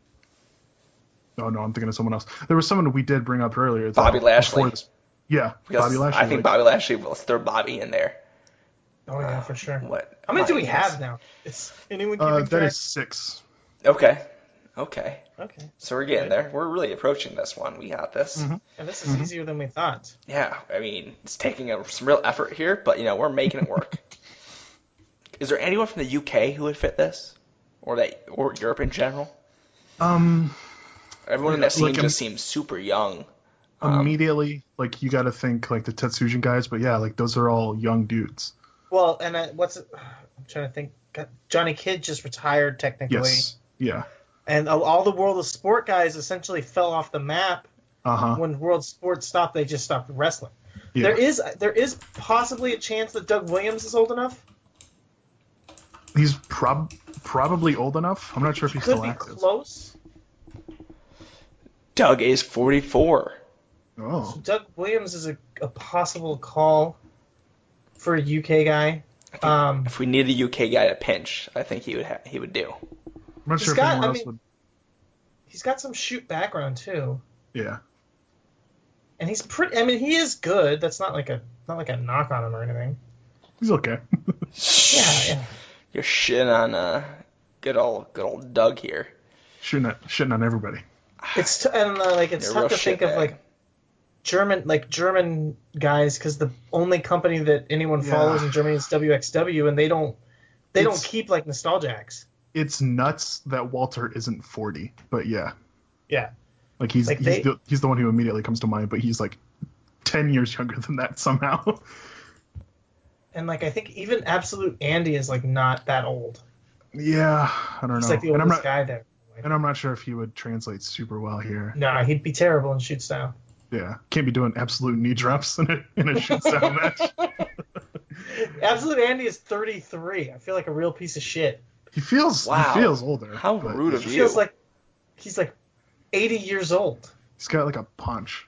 Oh no, I'm thinking of someone else. There was someone we did bring up earlier. that Bobby Lashley. this- yeah, because Bobby Lashley. I think like- Bobby Lashley. Let's throw Bobby in there. Oh yeah, for sure. What? How many do we have now? Is anyone keeping uh, that track? is six. Okay. Okay. Okay. So we're getting there. We're really approaching this one. We got this. Mm-hmm. Yeah, this is easier than we thought. Yeah. I mean, it's taking a, some real effort here, but you know we're making it work. is there anyone from the UK who would fit this, or that, or Europe in general? Um Everyone in that scene Like, um, just seems super young. Um, immediately like you got to think like the Tetsujin guys, but yeah, like those are all young dudes. Well, and uh, what's? I'm trying to think. Johnny Kidd just retired technically, Yes. Yeah. And all- all the World of Sport guys essentially fell off the map Uh-huh. when World Sports stopped. They just stopped wrestling. Yeah. There is there is possibly a chance that Doug Williams is old enough. He's prob probably old enough. I'm not sure if he's Could still be active. close. Doug is 44. Oh. Doug Williams is a, a possible call for a UK guy. Um, If we need a UK guy to pinch, I think he would ha- he would do. I'm not He's sure if got- anyone I else mean- would. he's got some shoot background too, Yeah. and he's pretty. I mean, he is good. That's not like a not like a knock on him or anything. He's okay. Yeah, yeah. You're shitting on uh, good old good old Doug here. shitting, on, shitting on everybody. It's t- and uh, like it's You're tough to think of like German like German guys because the only company that anyone Yeah. follows in Germany is WXW, and they don't they It's- don't keep like nostalgics. It's nuts that Walter isn't 40, but yeah, Yeah, like he's Like he's, they- the, he's the one who immediately comes to mind, but he's like 10 years younger than that somehow. and like I think even Absolute Andy is like not that old. yeah, I don't He's know. like the and I'm oldest not guy there. and I'm not sure if he would translate super well here. No, he'd be terrible in shoot style. Yeah, can't be doing absolute knee drops in a in a shoot style match. Absolute Andy is 33. I feel like a real piece of shit. He feels Wow. he feels older. How rude of He you. feels like he's like 80 years old. He's got like a punch.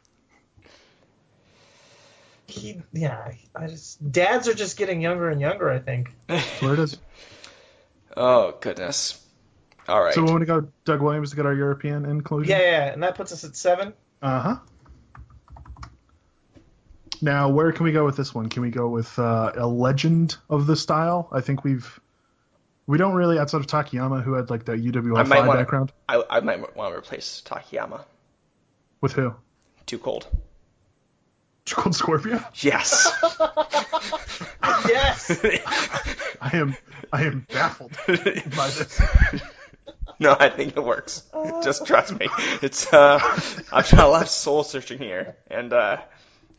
He, yeah, I just dads are just getting younger and younger. I think. Where it is. oh goodness. All right. So we want to go Doug Williams to get our European inclusion. Yeah, yeah, and that puts us at seven. Uh huh. Now, where can we go with this one? Can we go with uh, a legend of the style? I think we've we don't really outside of Takayama, who had like that I UWF might want background. I, I might want to replace Takayama. With who? Too cold. Too cold Scorpio. Yes. yes. I am I am baffled by this. no, I think it works. Just trust me. It's uh, I've done a lot of soul searching here, and uh,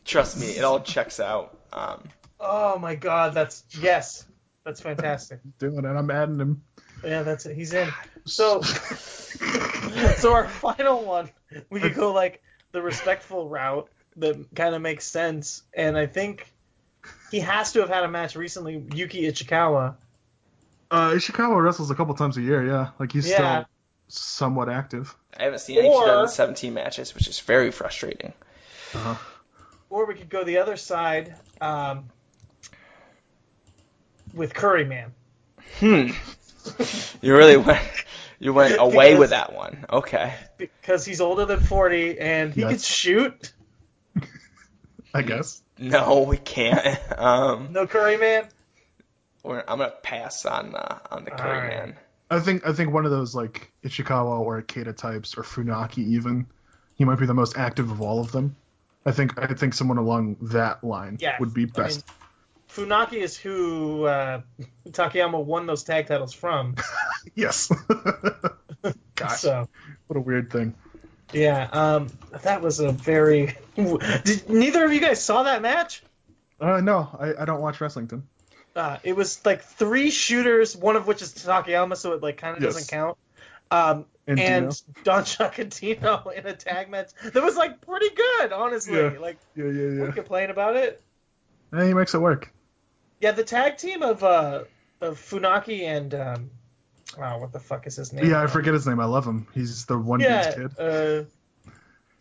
trust me, it all checks out. Um, Oh my God, that's yes, that's fantastic. Doing it. I'm adding him. Yeah, that's it. He's in. So, so our final one, we could go like the respectful route that kind of makes sense, and I think he has to have had a match recently. Yuki Ishikawa. Uh, Ishikawa wrestles a couple times a year. Yeah, like he's Yeah. still somewhat active. I haven't seen any Or- 2017 matches, which is very frustrating. Uh-huh. Or we could go the other side um, with Curry Man. Hmm. You really went. You went away Because- with that one. Okay. because he's older than 40 and he Yes. could shoot. I guess. No, we can't. Um, No Curry Man. we're, I'm gonna pass on uh, on the Curry Alright. man. I think I think one of those like Ishikawa or Ikeda types or Funaki even. He might be the most active of all of them. I think I think someone along that line Yeah, would be I best. mean, Funaki is who uh, Takayama won those tag titles from. yes. So what a weird thing. yeah, um, that was a very. Did, neither of you guys saw that match? Uh, no, I, I don't watch wrestling, Tim. Uh, it was like three shooters, one of which is Takayama, so it like kind of Yes. doesn't count. Um, And and. Don Chacatino in a tag match that was like pretty good, honestly. Yeah. Like Yeah, yeah, we yeah. complain about it. Eh, he makes it work. Yeah, the tag team of uh of Funaki and um wow, what the fuck is his name? Yeah, I forget his name. I love him. He's the one yeah, dude's kid. uh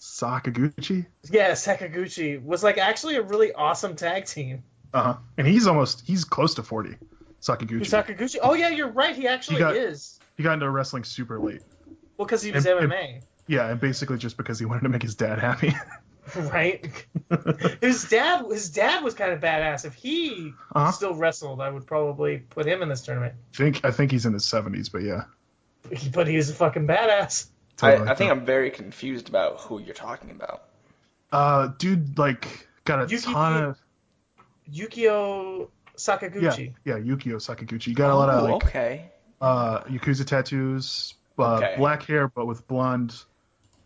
Sakaguchi. yeah, Sakaguchi was like actually a really awesome tag team. Uh huh. And he's almost he's close to forty. Sakaguchi. Sakaguchi. Oh yeah, you're right. He actually got- is. he got into wrestling super late. Well, because he was And- and- MMA, Yeah, and basically just because he wanted to make his dad happy. right? his dad, his dad was kind of badass. If he Uh-huh. still wrestled, I would probably put him in this tournament. think I think he's in his seventies, but yeah. But he was a fucking badass. Totally. I, I think I'm very confused about who you're talking about. Uh, dude, like got a Yuki- ton of Yukio Sakaguchi. yeah, yeah, Yukio Sakaguchi. You got a lot of like okay. uh yakuza tattoos, uh, Okay. black hair but with blonde,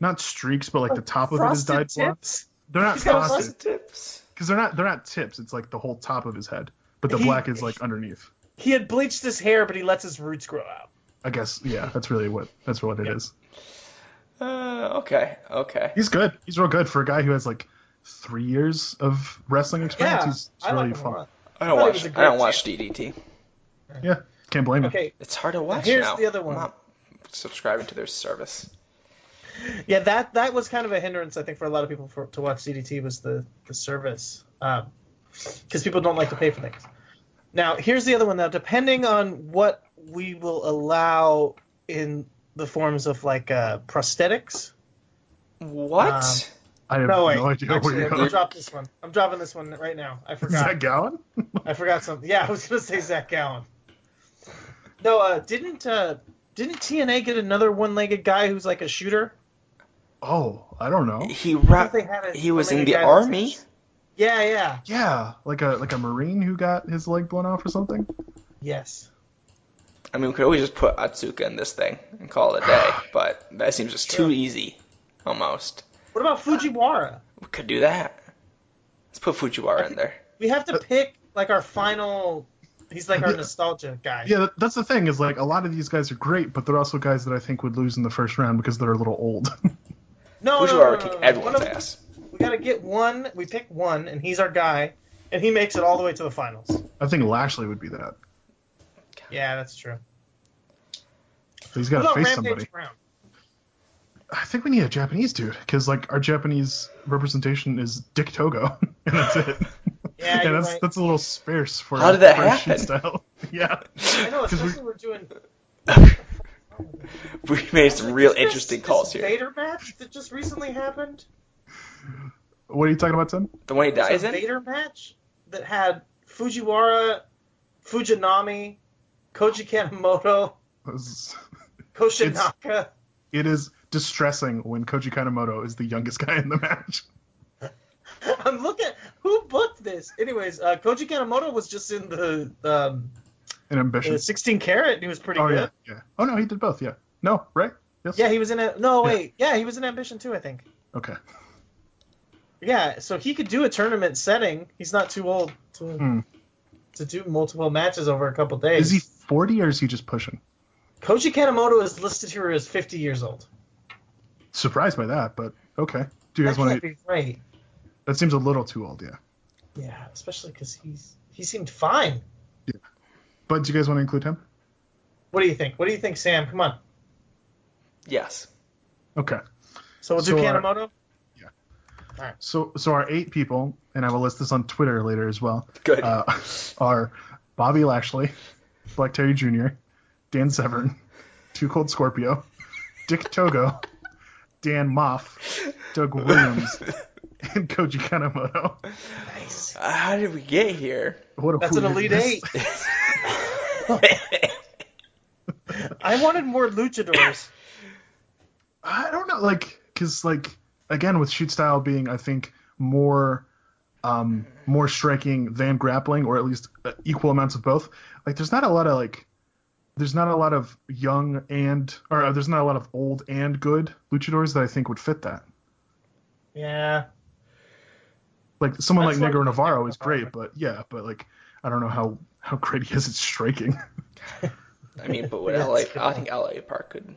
not streaks, but like the top of it is dyed blonde. tips. They're not He's got frosted tips. because they're not they're not tips. It's like the whole top of his head, but the He- black is like underneath. He had bleached his hair, but he lets his roots grow out. I guess yeah, that's really what that's what it is. Uh, okay, okay. He's good. He's real good for a guy who has like three years of wrestling experience. Yeah, he's, he's I really like fun. I don't thought watch. was a I great don't watch DDT. Yeah, can't blame him. Okay, It's hard to watch here's now. the other one. I'm not subscribing to their service. Yeah, that that was kind of a hindrance, I think, for a lot of people for, to watch DDT was the the service, because people don't like to pay for things. Now, here's the other one. Now, depending on what we will allow in the forms of like uh, prosthetics. What? Um, I have no, no, wait. idea where you're I'm gonna drop this one. I'm dropping this one right now. I forgot. that Gowen? I forgot something. Yeah, I was gonna say Zach Gowen. No, uh, didn't uh, didn't TNA get another one-legged guy who's like a shooter? Oh, I don't know. He I ra- they had a he was in the guy that army. Yeah, yeah. Yeah, like a like a marine who got his leg blown off or something. Yes. I mean, we could always just put Atsuka in this thing and call it a day, but that seems just too easy, almost. What about Fujiwara? We could do that. Let's put Fujiwara in there. We have to pick like our final. He's like our nostalgia guy. Yeah, that's the thing is like a lot of these guys are great, but they're also guys that I think would lose in the first round because they're a little old. No, no, Fujiwara no, kick no, no. everyone's One ass. We gotta get one. We pick one, and he's our guy, and he makes it all the way to the finals. I think Lashley would be that. Yeah, that's true. He's got to face Rampage somebody. Brown? I think we need a Japanese dude because like our Japanese representation is Dick Togo, and that's it. Yeah, and you're that's right. that's a little sparse for How did that for a shoot happen? Style. yeah, I know, 'Cause we- especially we're doing We made some real this- interesting this calls here. Vader match that just recently happened. What are you talking about, Tim? The one he dies a in? Vader match that had Fujiwara, Fujinami, Koji Kanemoto, It's- Koshinaka. It is distressing when Koji Kanemoto is the youngest guy in the match. I'm looking. Who booked this? Anyways, uh, Koji Kanemoto was just in the um, An ambition. the 16 Carat, He was pretty oh good. yeah, yeah. Oh no, he did both. Yeah. No, right? Yes. Yeah, he was in a. No, wait. Yeah, he was in Ambition too. I think. Okay. Yeah, so he could do a tournament setting. He's not too old to Hmm. to do multiple matches over a couple days. Is he 40 or is he just pushing? Koji Kanemoto is listed here as 50 years old. Surprised by that, but okay. Do you guys want to? be right. That seems a little too old, yeah. Yeah, especially because he's he seemed fine. But do you guys want to include him? What do you think? What do you think, Sam? Come on. Yes. Okay. So we'll do So, uh, Kanemoto. So, so our eight people, and I will list this on Twitter later as well. Good. Uh, are Bobby Lashley, Black Terry Jr., Dan Severn, Too Cold Scorpio, Dick Togo, Dan Moff, Doug Williams, and Koji Kanemoto. Nice. How did we get here? What a That's an elite eight. I wanted more luchadors. I don't know, like, because like again with shoot style being, I think more, um, more striking than grappling, or at least uh, equal amounts of both. Like, there's not a lot of like, there's not a lot of young and, or uh, there's not a lot of old and good luchadors that I think would fit that. Yeah. Like someone That's like like- Negro Navarro is great, but yeah, but like I don't know how how great he is at striking. I mean, but what LA? it's I think LA Park could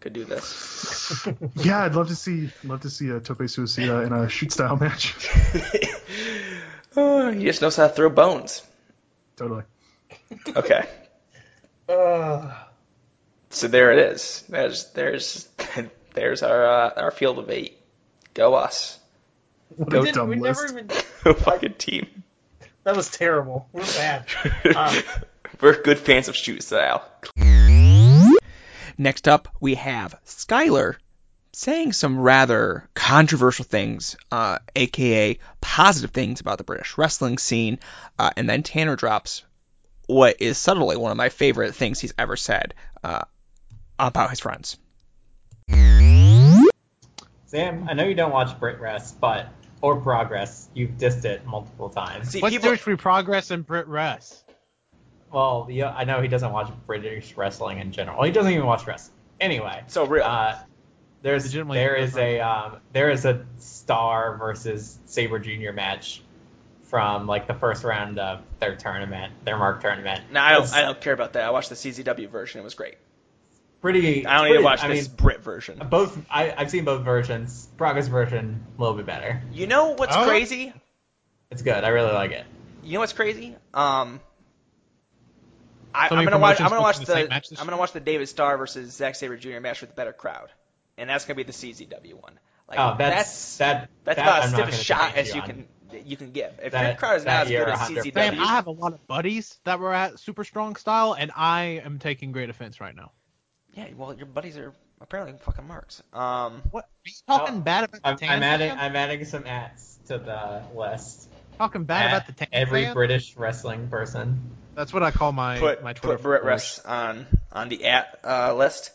could do this. yeah, I'd love to see love to see a Tope Suicida in a shoot style match. Oh, he just knows how to throw bones. totally. Okay. Uh, So there it is. There's there's there's our uh, our field of eight. Go us. we, Go didn't, dumb we list. never even. Fucking team. That was terrible. We're bad. Um, We're good fans of shoot style. Next up, we have Skylar saying some rather controversial things, uh, aka positive things about the British wrestling scene, uh, and then Tanner drops what is subtly one of my favorite things he's ever said uh, about his friends. Sam, I know you don't watch Brit Rest, but or Progress. You've dissed it multiple times. What's the difference between progress and Brit Rest? Well, yeah, I know he doesn't watch British wrestling in general. He doesn't even watch wrestling. Anyway, So real. uh, there's there is different. a um, there is a Starr versus Sabre Junior match from like the first round of their tournament, their mark tournament. No, I don't. I don't care about that. I watched the CZW version. It was great. Pretty. I don't it's need to watch I this mean, Brit version. both. I, I've seen both versions. Braga's version a little bit better. You know what's Oh. crazy? It's good. I really like it. You know what's crazy? Um, I, I'm gonna watch. I'm gonna watch the the. I'm gonna watch the David Starr versus Zack Sabre Jr. match with a better crowd, and that's gonna be the CZW one. Like, oh, that's, that. that's that about as stiff a shot as you on. can you can give. If That- your crowd is not as good as CZW, Sam, I have a lot of buddies that were at Super Strong Style, and I am taking great offense right now. Yeah, well, your buddies are apparently fucking marks. Um, What? Are you talking Oh, bad about the I'm, tan I'm adding. I'm adding some ads to the list. talking bad At about the tan every fam? British wrestling person. That's what I call my put my Twitter. put Brit. Rest on on the at uh, list.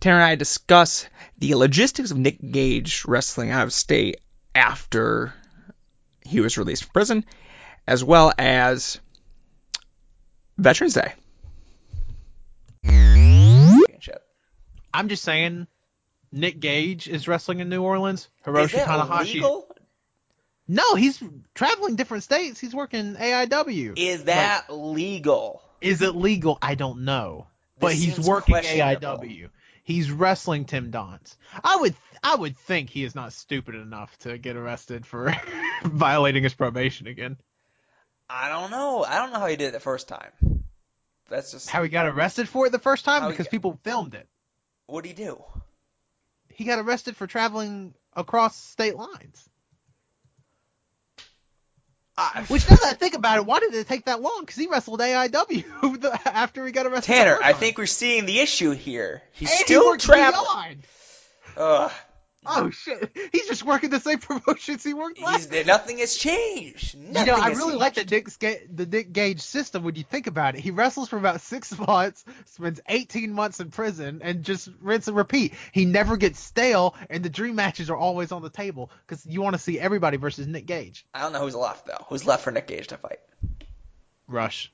Tanner and I discuss the logistics of Nick Gage wrestling out of state after he was released from prison, as well as Veterans Day. I'm just saying, Nick Gage is wrestling in New Orleans. Hiroshi Tanahashi. No, he's traveling different states. He's working AIW. Is that legal? Is it legal? I don't know. But This he's working. AIW. He's wrestling Tim Donst. I would I would think he is not stupid enough to get arrested for violating his probation again. I don't know. I don't know how he did it the first time. That's just How he got arrested for it the first time because got- people filmed it. What do you do? He got arrested for traveling across state lines. I, Which now that I think about it, why did it take that long? Because he wrestled AIW the- after he got arrested. Tanner, I think we're seeing the issue here. He's And still worked traveling. Ugh. Oh shit! He's just working the same promotions he worked last. He's, nothing has changed. You know, I really changed. like the Dick, Ga- the Dick Gage system when you think about it. He wrestles for about six months, spends 18 months in prison, and just rinse and repeat. He never gets stale, and the dream matches are always on the table because you want to see everybody versus Nick Gage. I don't know who's left though. Who's left for Nick Gage to fight? Rush.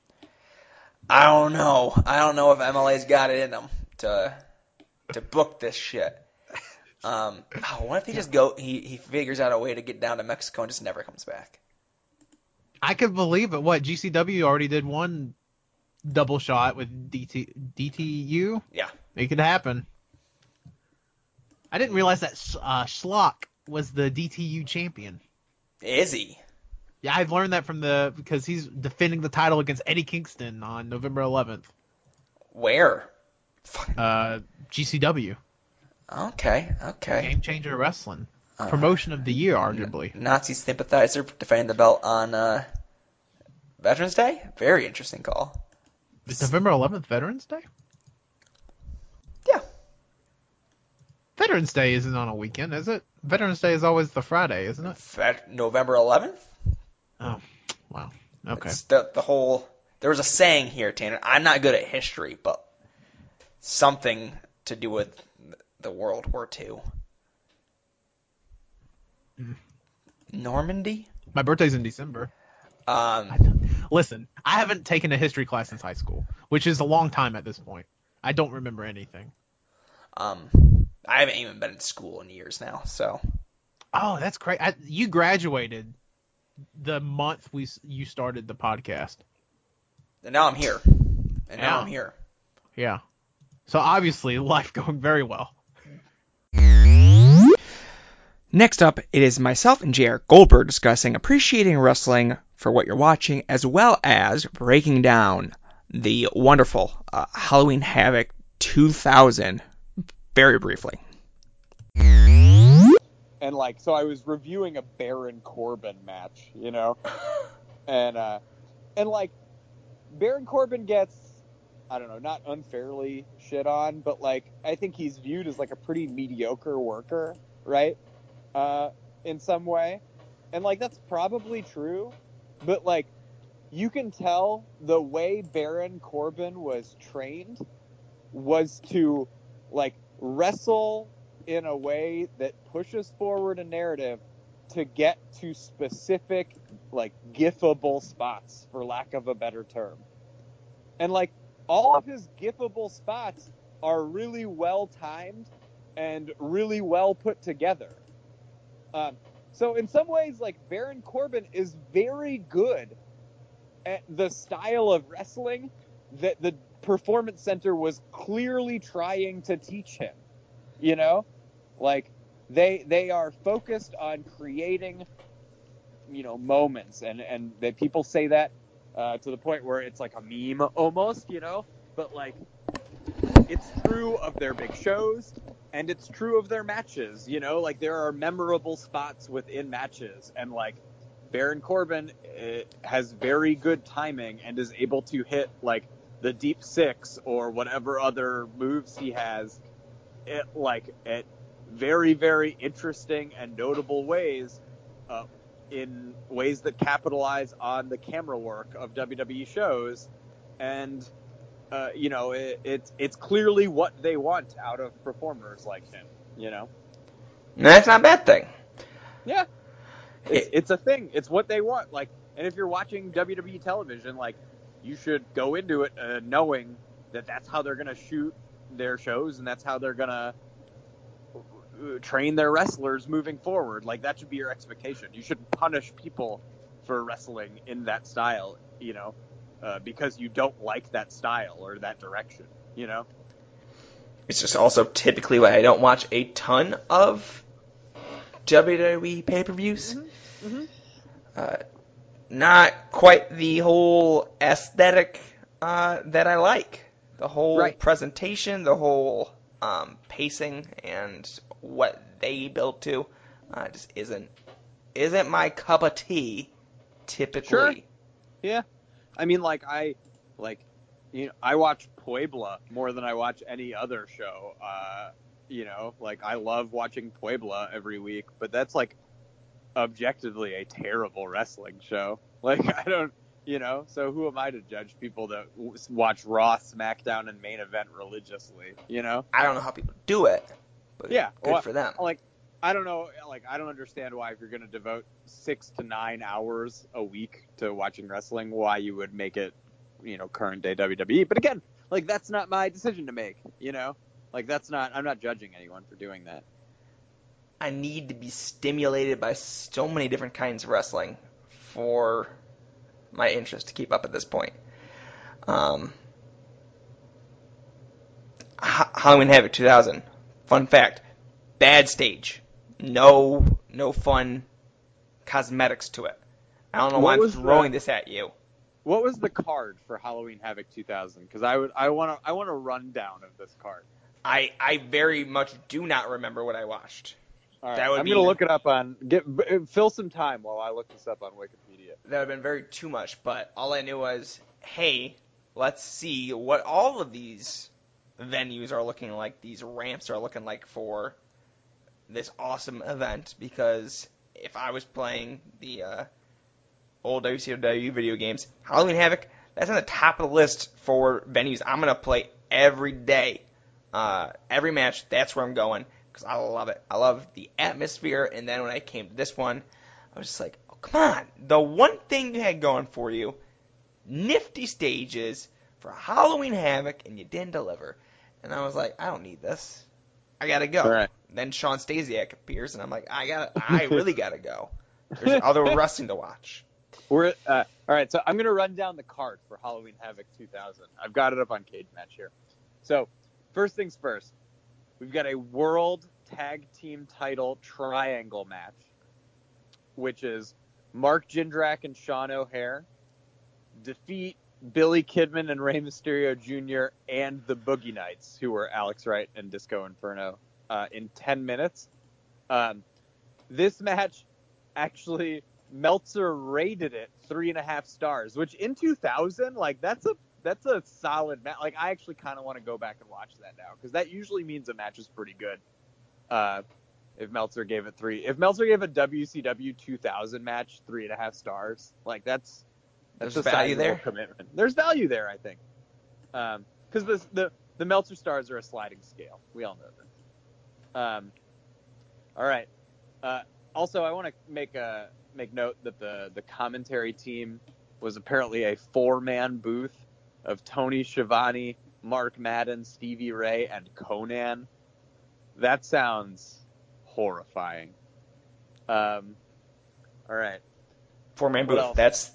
I don't know. I don't know if MLA's got it in them to to book this shit. Um, oh, what if he just go? He he figures out a way to get down to Mexico and just never comes back. I could believe it. What GCW already did one double shot with DT DTU. Yeah. It could happen. I didn't realize that uh, Schlock was the DTU champion. Is he? Yeah, I've learned that from the because he's defending the title against Eddie Kingston on November 11th. Where? Uh, GCW. Okay, okay. Game Changer Wrestling. Uh, Promotion of the year, arguably. Nazi sympathizer defending the belt on uh, Veterans Day. Very interesting call. Is November 11th Veterans Day? Yeah. Veterans Day isn't on a weekend, is it? Veterans Day is always the Friday, isn't it? November 11th. Oh, wow. Okay. It's the the whole. There was a saying here, Tanner. I'm not good at history, but something to do with the World War II. Mm. Normandy. My birthday's in December. Um, Listen, I haven't taken a history class since high school, which is a long time at this point. I don't remember anything. um, I haven't even been in school in years now, so Oh, that's great. I, you graduated the month we you started the podcast. and now I'm here, and now Yeah. I'm here. Yeah. So obviously, life going very well. Next up, it is myself and JR Goldberg discussing appreciating wrestling for what you're watching, as well as breaking down the wonderful uh, Halloween Havoc 2000 very briefly. and like so I was reviewing a Baron Corbin match, you know, and uh, and like Baron Corbin gets I don't know, not unfairly shit on, but like I think he's viewed as like a pretty mediocre worker, right? Uh, in some way, and like that's probably true, but like you can tell the way Baron Corbin was trained was to like wrestle in a way that pushes forward a narrative to get to specific like gifable spots for lack of a better term. And like all of his gifable spots are really well timed and really well put together um, so in some ways like baron corbin is very good at the style of wrestling that the performance center was clearly trying to teach him you know? Like they they are focused on creating you know moments and and that people say that uh, to the point where it's like a meme almost you know? But like it's true of their big shows and it's true of their matches you know like there are memorable spots within matches and like Baron Corbin uh, has very good timing and is able to hit like the deep six or whatever other moves he has it like at very very interesting and notable ways uh, in ways that capitalize on the camera work of WWE shows. And uh, you know it, it's it's clearly what they want out of performers like him you know And that's not a bad thing. yeah it's, it's a thing it's what they want like and if you're watching WWE television like you should go into it uh, knowing that that's how they're gonna shoot their shows and that's how they're gonna uh, train their wrestlers moving forward. Like that should be your expectation. You shouldn't punish people for wrestling in that style, you know, uh, because you don't like that style or that direction, you know. It's just also typically why I don't watch a ton of WWE pay per views. Uh, not quite the whole aesthetic uh, that I like. The whole Right. presentation, the whole um, pacing, and what they built to uh, just isn't isn't my cup of tea. Typically, Sure. Yeah. I mean, like I, like, you know, I watch Puebla more than I watch any other show. Uh, you know, like I love watching Puebla every week, but that's like objectively a terrible wrestling show. Like I don't, you know, so who am I to judge people that w- watch Raw, SmackDown, and main event religiously? You know, I don't know how people do it. But yeah, good well, for them. Like, I don't know, like I don't understand why if you're going to devote six to nine hours a week to watching wrestling, why you would make it, you know, current day WWE. But again, like that's not my decision to make. You know, like that's not. I'm not judging anyone for doing that. I need to be stimulated by so many different kinds of wrestling for my interest to keep up at this point. Um, Ha- Halloween Havoc 2000. Fun fact: bad stage. No no fun cosmetics to it. I don't know What why I'm throwing the- this at you. What was the card for Halloween Havoc 2000? Because I would I want to I want a rundown of this card. I I very much do not remember what I watched. All right, That would I'm be gonna look it up on get fill some time while I look this up on Wikipedia. that would have been very too much, but all I knew was, hey, let's see what all of these venues are looking like, these ramps are looking like for this awesome event. Because if I was playing the uh, old WCW video games, Halloween Havoc, that's on the top of the list for venues I'm gonna play every day, uh, every match. That's where I'm going because I love it. I love the atmosphere. And then when I came to this one, I was just like, oh, come on. The one thing you had going for you, nifty stages for Halloween Havoc, and you didn't deliver. And I was like, I don't need this. I gotta go. All right. Then Shawn Stasiak appears, and I'm like, I gotta, I really gotta go. There's other wrestling to watch. We're uh, all right. So I'm gonna run down the card for Halloween Havoc 2000. I've got it up on Cage Match here. So first things first, we've got a World Tag Team Title Triangle match, which is Mark Jindrak and Sean O'Haire defeat Billy Kidman and Rey Mysterio Jr. and the Boogie Knights, who were Alex Wright and Disco Inferno, uh, in 10 minutes. Um, this match actually Meltzer rated it three and a half stars, which in 2000, like that's a that's a solid match. Like I actually kind of want to go back and watch that now because that usually means a match is pretty good. Uh, if Meltzer gave it three, if Meltzer gave a WCW 2000 match three and a half stars, like that's that's There's a value there? Commitment. There's value there, I think, because the the the Meltzer stars are a sliding scale. We all know this. Um, all right. Uh, also, I want to make a make note that the the commentary team was apparently a four man booth of Tony Schiavone, Mark Madden, Stevie Ray, and Konnan. That sounds horrifying. Um, all right. Four man booth. else? That's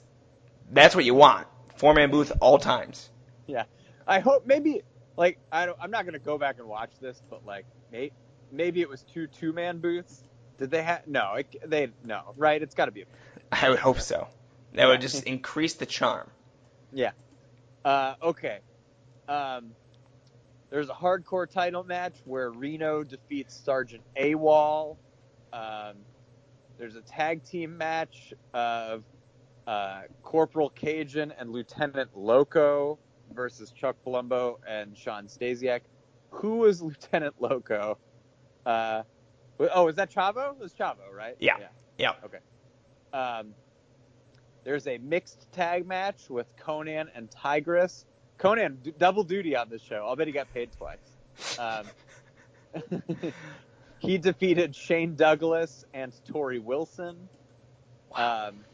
that's what you want. Four man booth all times. Yeah, I hope maybe like I don't. I'm not gonna go back and watch this, but like maybe maybe it was two two man booths. Did they have no? It, they no right. It's got to be. A, I would hope so. That would just increase the charm. yeah. Uh, okay. Um, there's a hardcore title match where Reno defeats Sergeant AWOL. Um, there's a tag team match of uh, Corporal Cajun and Lieutenant Loco versus Chuck Palumbo and Shawn Stasiak. Who is Lieutenant Loco? Uh, oh, is that Chavo? It was Chavo, right? Yeah. Yeah. Okay. Um, there's a mixed tag match with Konnan and Tygress. Konnan, d- double duty on this show. I'll bet he got paid twice. Um, he defeated Shane Douglas and Torrie Wilson. Um,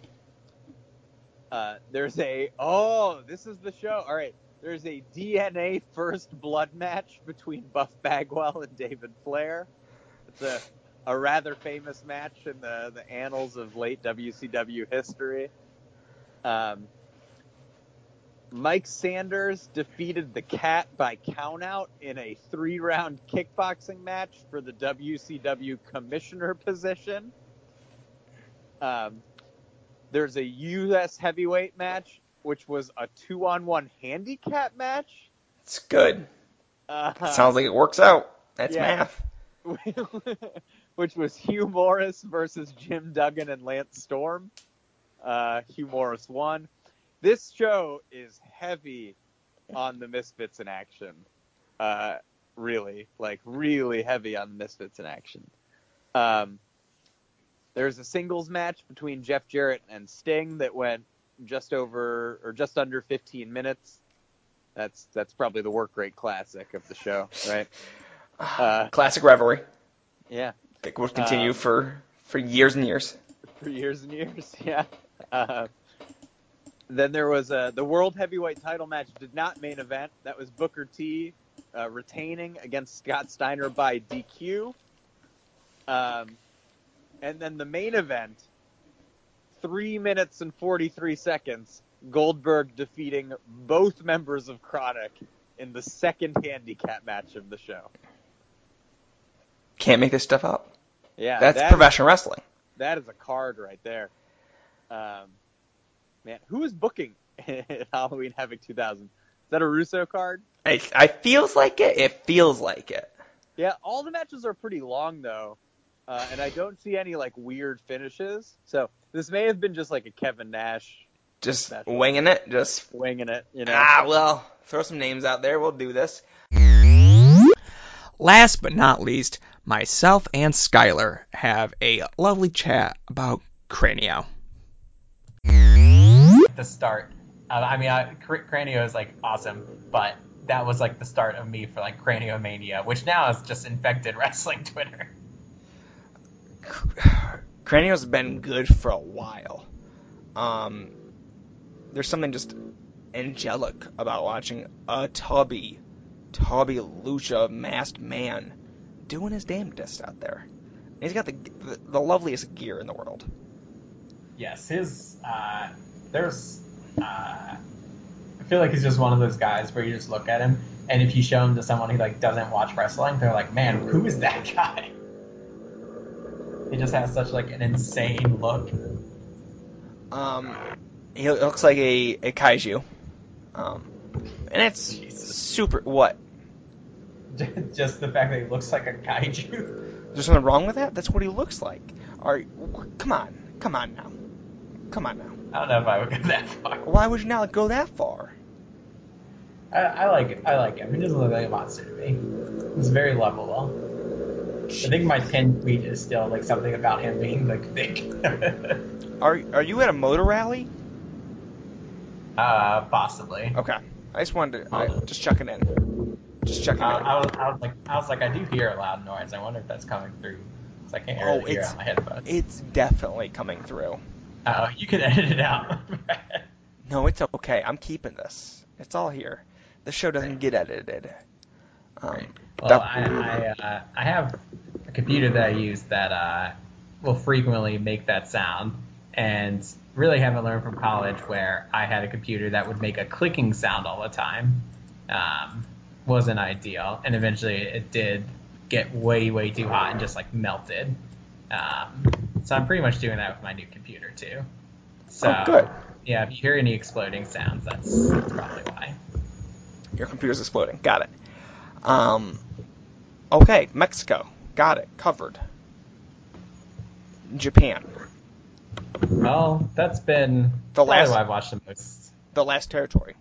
uh, there's a oh, this is the show. All right, there's a DNA first blood match between Buff Bagwell and David Flair. It's a a rather famous match in the the annals of late WCW history. Um, Mike Sanders defeated the Cat by countout in a three round kickboxing match for the WCW commissioner position. Um, there's a U.S. heavyweight match, which was a two on one handicap match. It's good. Uh, Sounds like it works out. That's yeah. math. which was Hugh Morris versus Jim Duggan and Lance Storm. Uh, Hugh Morris won. This show is heavy on the Misfits in action. Uh, really, like really heavy on the Misfits in action. Um, there's a singles match between Jeff Jarrett and Sting that went just over or just under 15 minutes. That's that's probably the work rate classic of the show, right? Uh, Classic rivalry. yeah. That will continue Um, for for years and years. for years and years. Yeah. Uh, then there was uh, the world heavyweight title match did not main event. That was Booker T uh, retaining against Scott Steiner by DQ. Um, and then the main event, three minutes and forty three seconds. Goldberg defeating both members of KroniK in the second handicap match of the show. Can't make this stuff up. Yeah, That's that- professional wrestling. that is a card right there. Um, man, who is booking Halloween Havoc 2000? Is that a Russo card? I, I feels like it. It feels like it. Yeah, all the matches are pretty long though, uh, and I don't see any like weird finishes. So this may have been just like a Kevin Nash Just special. winging it. Just winging it. You know. ah, well, throw some names out there. We'll do this. Last but not least, myself and Skylar have a lovely chat about Cranio. the start. Uh, I mean, uh, Cranio is like awesome, but that was like the start of me for like Cranio Mania, which now is just infected wrestling Twitter. Cranio's been good for a while. Um, there's something just angelic about watching a tubby, tubby lucha masked man doing his damnedest out there. He's got the, the the loveliest gear in the world. Yes, his uh, there's uh, I feel like he's just one of those guys where you just look at him, and if you show him to someone who like doesn't watch wrestling, they're like, man, who is that guy? He just has such like an insane look. Um, he looks like a, a kaiju. Um, and it's super. What? just the fact that he looks like a kaiju. There's something wrong with that? That's what he looks like. Are come on, come on now, come on now. I don't know if I would go that far. Why would you not go that far? I, I like I like him. He doesn't look like a monster to me. He's very lovable. I think my pinned tweet is still like something about him being like thick. Are are you at a motor rally? uh, possibly. Okay, I just wanted to I, just checking in, just checking Uh, in. I was, I was like, I was like, I do hear a loud noise. I wonder if that's coming through. 'Cause I can't Oh, really hear it it's on my headphones. it's definitely coming through. Oh, you can edit it out. No, it's okay. I'm keeping this. It's all here. The show doesn't get edited. Um, Well, I I, uh, I have a computer that I use that uh, will frequently make that sound, and really haven't learned from college where I had a computer that would make a clicking sound all the time. Um, wasn't ideal, and eventually it did get way way too hot and just like melted. Um, so I'm pretty much doing that with my new computer too. So Oh, good. yeah, if you hear any exploding sounds, that's, that's probably why. Your computer's exploding. Got it. Um, okay, Mexico. Got it. Covered. Japan. Well, that's been The last- I've watched the most. The last territory.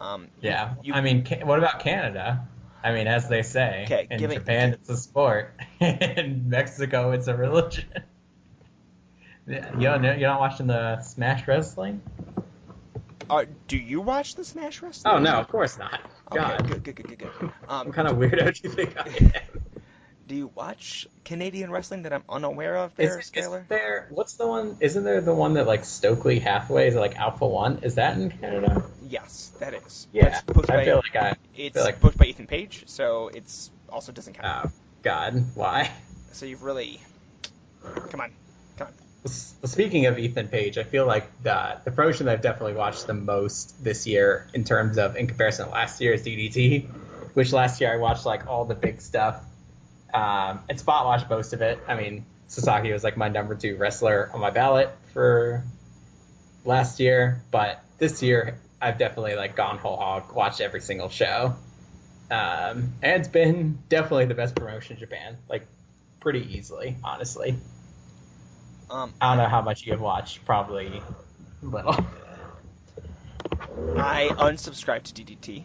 Um, Yeah, I mean, what about Canada? I mean, as they say, Okay, in give me- Japan it's a sport, in Mexico it's a religion. You don't know, you're not watching the Smash Wrestling? Uh, do you watch the Smash Wrestling? Oh no, of course not. Okay, God, good, good, good, good, good. Um, what kind of weirdo do you think I am? Do you watch Canadian wrestling that I'm unaware of Is, there, is Skylar? there? What's the one? Isn't there the one that like Stokely Hathaway is like Alpha One? Is that in Canada? Yes, that is. Yeah, It's I by, feel like I it's like booked by Ethan Page, so it's also doesn't count. Oh God, why? So you've really, come on, come on. S- Speaking of Ethan Page, I feel like the the promotion that I've definitely watched the most this year in terms of in comparison to last year is DDT, which last year I watched like all the big stuff um, and spot watched most of it. I mean, Sasaki was like my number two wrestler on my ballot for last year, but this year I've definitely like gone whole hog, watched every single show, um, and it's been definitely the best promotion in Japan, like pretty easily, honestly. Um, I don't know how much you have watched. Probably little. I unsubscribed to DDT,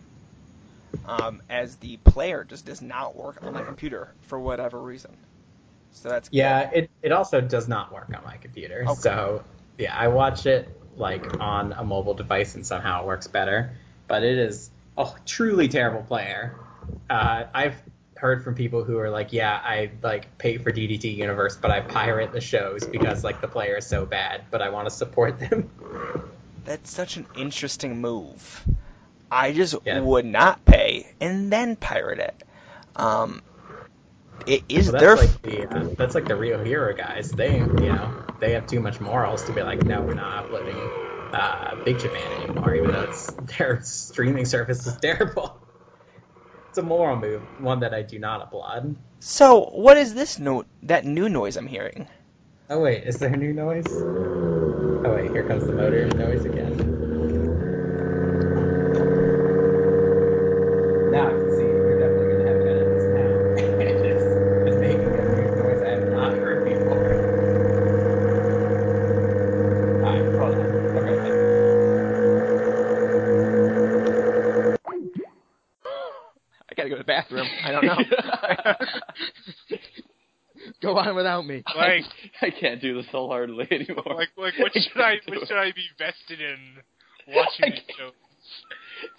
um, as the player just does not work on my computer for whatever reason. So that's Yeah, it, it also does not work on my computer. Okay. So yeah, I watch it like on a mobile device and somehow it works better. But it is a truly terrible player. Uh, I've heard from people who are like, yeah, I like pay for DDT Universe, but I pirate the shows because like the player is so bad, but I want to support them. That's such an interesting move. I just Yeah. would not pay and then pirate it. Um, it is Well, their that's like the uh, that's like the Rio Hero guys. They you know they have too much morals to be like, no, we're not uploading uh, Big Japan anymore, even though it's their streaming service is terrible. It's a moral move, one that I do not applaud. So what is this note? That new noise I'm hearing? Oh wait, is there a new noise? Oh wait, here comes the motor noise again. On without me. Like- I can't do this wholeheartedly anymore. Like, like, what should I, what should I be vested in watching this show?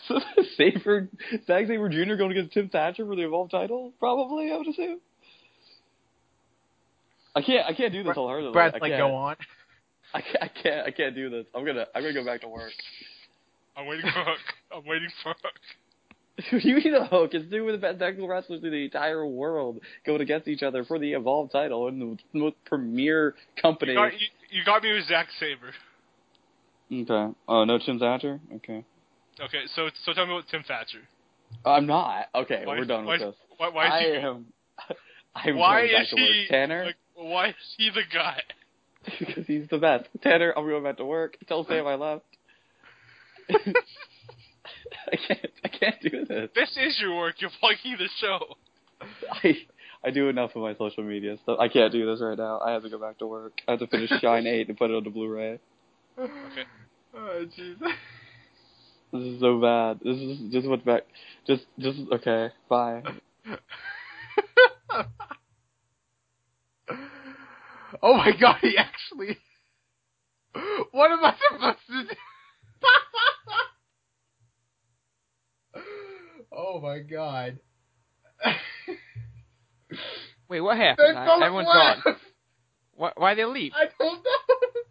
So Sabre, Zack Sabre Jr. going against Tim Thatcher for the Evolve title? Probably, I would assume. I can't. I can't do this wholeheartedly. Brad's I like, can't. go on. I can't, I can't. I can't do this. I'm gonna. I'm gonna go back to work. I'm waiting for Hook. I'm waiting for Hook. you need a hook. It's two of the best technical wrestlers in the entire world going against each other for the Evolve title in the most premier company. You got, you, you got me with Zack Sabre. Okay. Oh no, Tim Thatcher. Okay. Okay, so so tell me about Tim Thatcher. I'm not. Okay, Why- we're done with this. why- why is I he- am. I'm why going back is to work. he Tanner? Like, why is he the guy? because he's the best. Tanner, I'm going back to work. Tell Sam I left. I can't. I can't do this. This is your work. You're plugging the show. I I do enough of my social media stuff. I can't do this right now. I have to go back to work. I have to finish Shine Eight and put it on the Blu-ray. Okay. Oh jeez. This is so bad. This is just what's back. Just just okay. Bye. Oh my god, he actually. What am I supposed to do? Oh my god. Wait, what happened? I- Everyone's laugh. gone. Why, why they leave? I don't